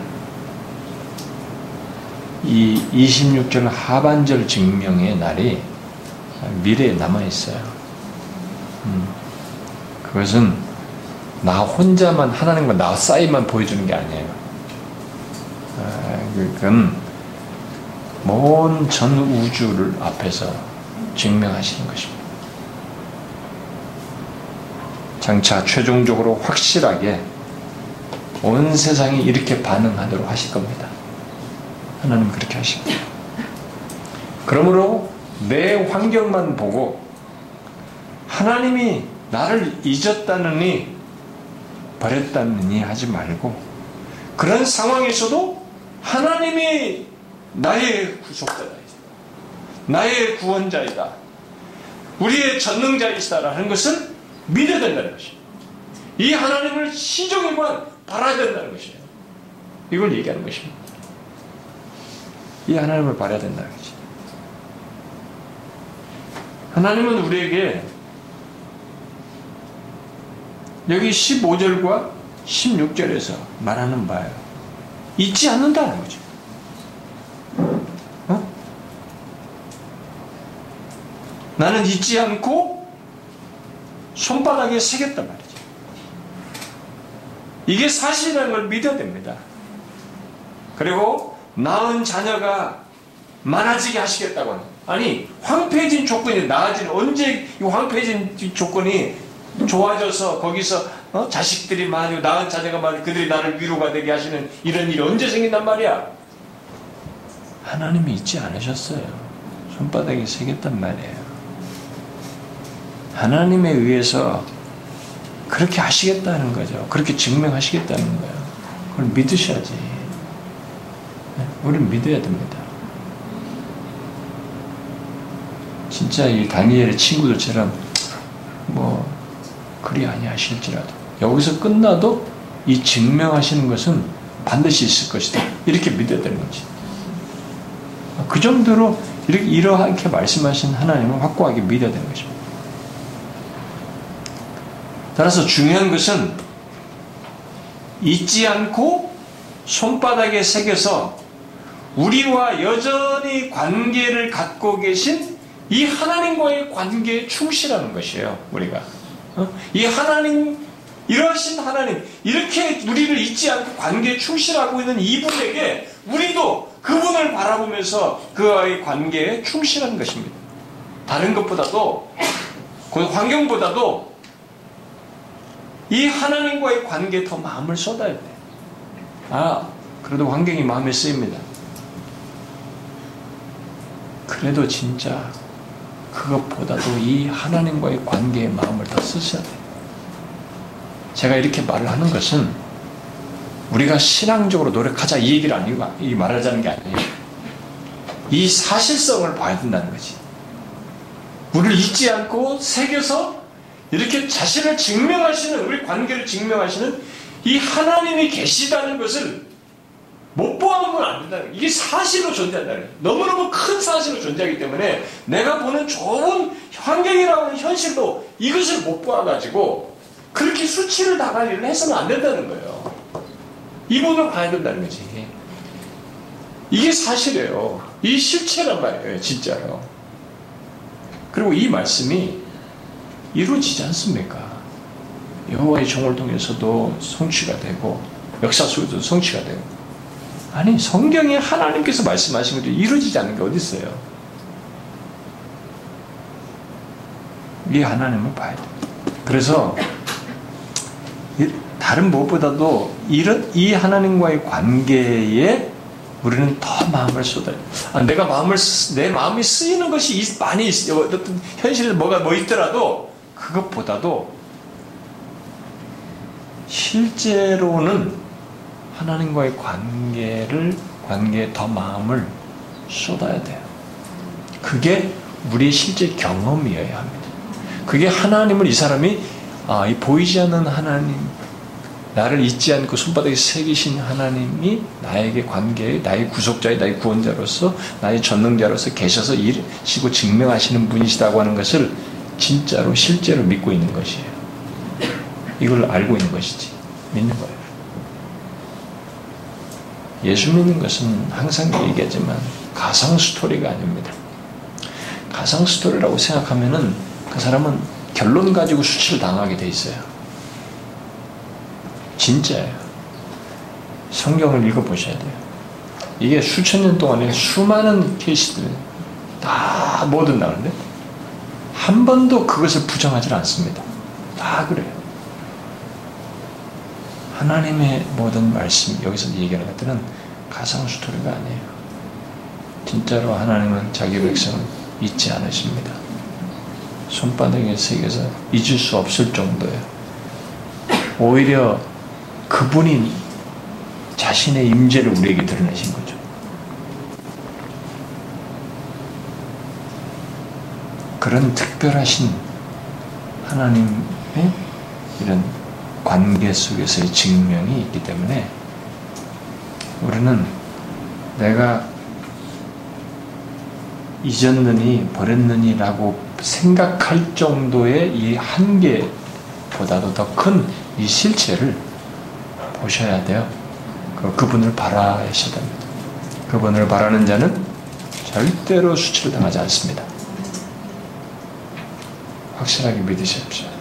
이 26절 하반절 증명의 날이 미래에 남아 있어요. 음, 그것은 나 혼자만 하나님과 나 사이만 보여주는 게 아니에요. 아, 그건 먼 전 우주를 앞에서 증명하시는 것입니다. 장차 최종적으로 확실하게 온 세상이 이렇게 반응하도록 하실 겁니다. 하나님 그렇게 하십니다. 그러므로 내 환경만 보고 하나님이 나를 잊었다느니 버렸다느니 하지 말고 그런 상황에서도 하나님이 나의 구속자다. 나의 구원자이다. 우리의 전능자이시다라는 것을 믿어야 된다는 것이에요. 이 하나님을 시종일관 바라야 된다는 것이에요. 이걸 얘기하는 것입니다. 이 하나님을 바라야 된다는 것이에요. 하나님은 우리에게 여기 15절과 16절에서 말하는 바예요. 잊지 않는다는 거죠. 어? 나는 잊지 않고 손바닥에 새겼단 말이죠. 이게 사실이라는 걸 믿어야 됩니다. 그리고 낳은 자녀가 많아지게 하시겠다고 하는 아니 황폐해진 조건이 나아지는 언제 이 황폐해진 조건이 좋아져서 거기서 어? 자식들이 많이 낳은 자녀가 많이 그들이 나를 위로가 되게 하시는 이런 일이 언제 생긴단 말이야? 하나님이 있지 않으셨어요. 손바닥에 새겼단 말이에요. 하나님에 의해서 그렇게 하시겠다는 거죠. 그렇게 증명하시겠다는 거예요. 그걸 믿으셔야지. 네? 우리는 믿어야 됩니다. 진짜 이 다니엘의 친구들처럼 뭐 그리 아니하실지라도 여기서 끝나도 이 증명하시는 것은 반드시 있을 것이다. 이렇게 믿어야 되는 거지. 그 정도로 이렇게 이러하게 말씀하신 하나님을 확고하게 믿어야 되는 것입니다. 따라서 중요한 것은 잊지 않고 손바닥에 새겨서 우리와 여전히 관계를 갖고 계신 이 하나님과의 관계에 충실하는 것이에요. 우리가 어? 이 하나님 이러하신 하나님 이렇게 우리를 잊지 않고 관계에 충실하고 있는 이분에게 우리도 그분을 바라보면서 그와의 관계에 충실한 것입니다. 다른 것보다도 그 환경보다도 이 하나님과의 관계에 더 마음을 쏟아야 돼. 아, 그래도 환경이 마음에 쓰입니다. 그래도 진짜 그것보다도 이 하나님과의 관계의 마음을 더 쓰셔야 돼요. 제가 이렇게 말을 하는 것은 우리가 신앙적으로 노력하자 이 얘기를 아니고 이 말하자는 게 아니에요. 이 사실성을 봐야 된다는 거지. 우리를 잊지 않고 새겨서 이렇게 자신을 증명하시는 우리 관계를 증명하시는 이 하나님이 계시다는 것을 못 보아하면 안 된다는 이게 사실로 존재한다는 거예요. 너무너무 큰 사실로 존재하기 때문에 내가 보는 좋은 환경이라고 하는 현실도 이것을 못 보아가지고 그렇게 수치를 당할 일을 해서는 안 된다는 거예요. 이분을 봐야 된다는 거지. 이게 사실이에요. 이 실체란 말이에요. 진짜로. 그리고 이 말씀이 이루어지지 않습니까? 여호와의 종을 통해서도 성취가 되고 역사 속에도 성취가 되고 아니 성경에 하나님께서 말씀하신 것도 이루어지지 않는 게 어디 있어요? 이 하나님을 봐야 돼. 그래서 다른 무엇보다도 이런 이 하나님과의 관계에 우리는 더 마음을 쏟아요. 아, 내가 마음을 내 마음이 쓰이는 것이 많이 있어. 현실에 뭐가 뭐 있더라도 그것보다도 실제로는 하나님과의 관계를 관계에 더 마음을 쏟아야 돼요. 그게 우리의 실제 경험이어야 합니다. 그게 하나님을 이 사람이 아, 이 보이지 않는 하나님 나를 잊지 않고 손바닥에 새기신 하나님이 나에게 관계에 나의 구속자의 나의 구원자로서 나의 전능자로서 계셔서 일시고 증명하시는 분이시다고 하는 것을 진짜로 실제로 믿고 있는 것이에요. 이걸 알고 있는 것이지 믿는 거예요. 예수 믿는 것은 항상 얘기하지만 가상 스토리가 아닙니다. 가상 스토리라고 생각하면은 그 사람은 결론 가지고 수치를 당하게 돼 있어요. 진짜예요. 성경을 읽어보셔야 돼요. 이게 수천 년 동안에 수많은 케이스들 다 모든 나오는데 한 번도 그것을 부정하지 않습니다. 다 그래요. 하나님의 모든 말씀 여기서 얘기하는 것들은 가상 스토리가 아니에요. 진짜로 하나님은 자기 백성을 잊지 않으십니다. 손바닥에 새겨서 잊을 수 없을 정도예요. 오히려 그분이 자신의 임재를 우리에게 드러내신 거죠. 그런 특별하신 하나님의 이런 관계 속에서의 증명이 있기 때문에 우리는 내가 잊었느니 버렸느니라고 생각할 정도의 이 한계보다도 더 큰 이 실체를 보셔야 돼요. 그 그분을 바라셔야 됩니다. 그분을 바라는 자는 절대로 수치를 당하지 않습니다. 확실하게 믿으십시오.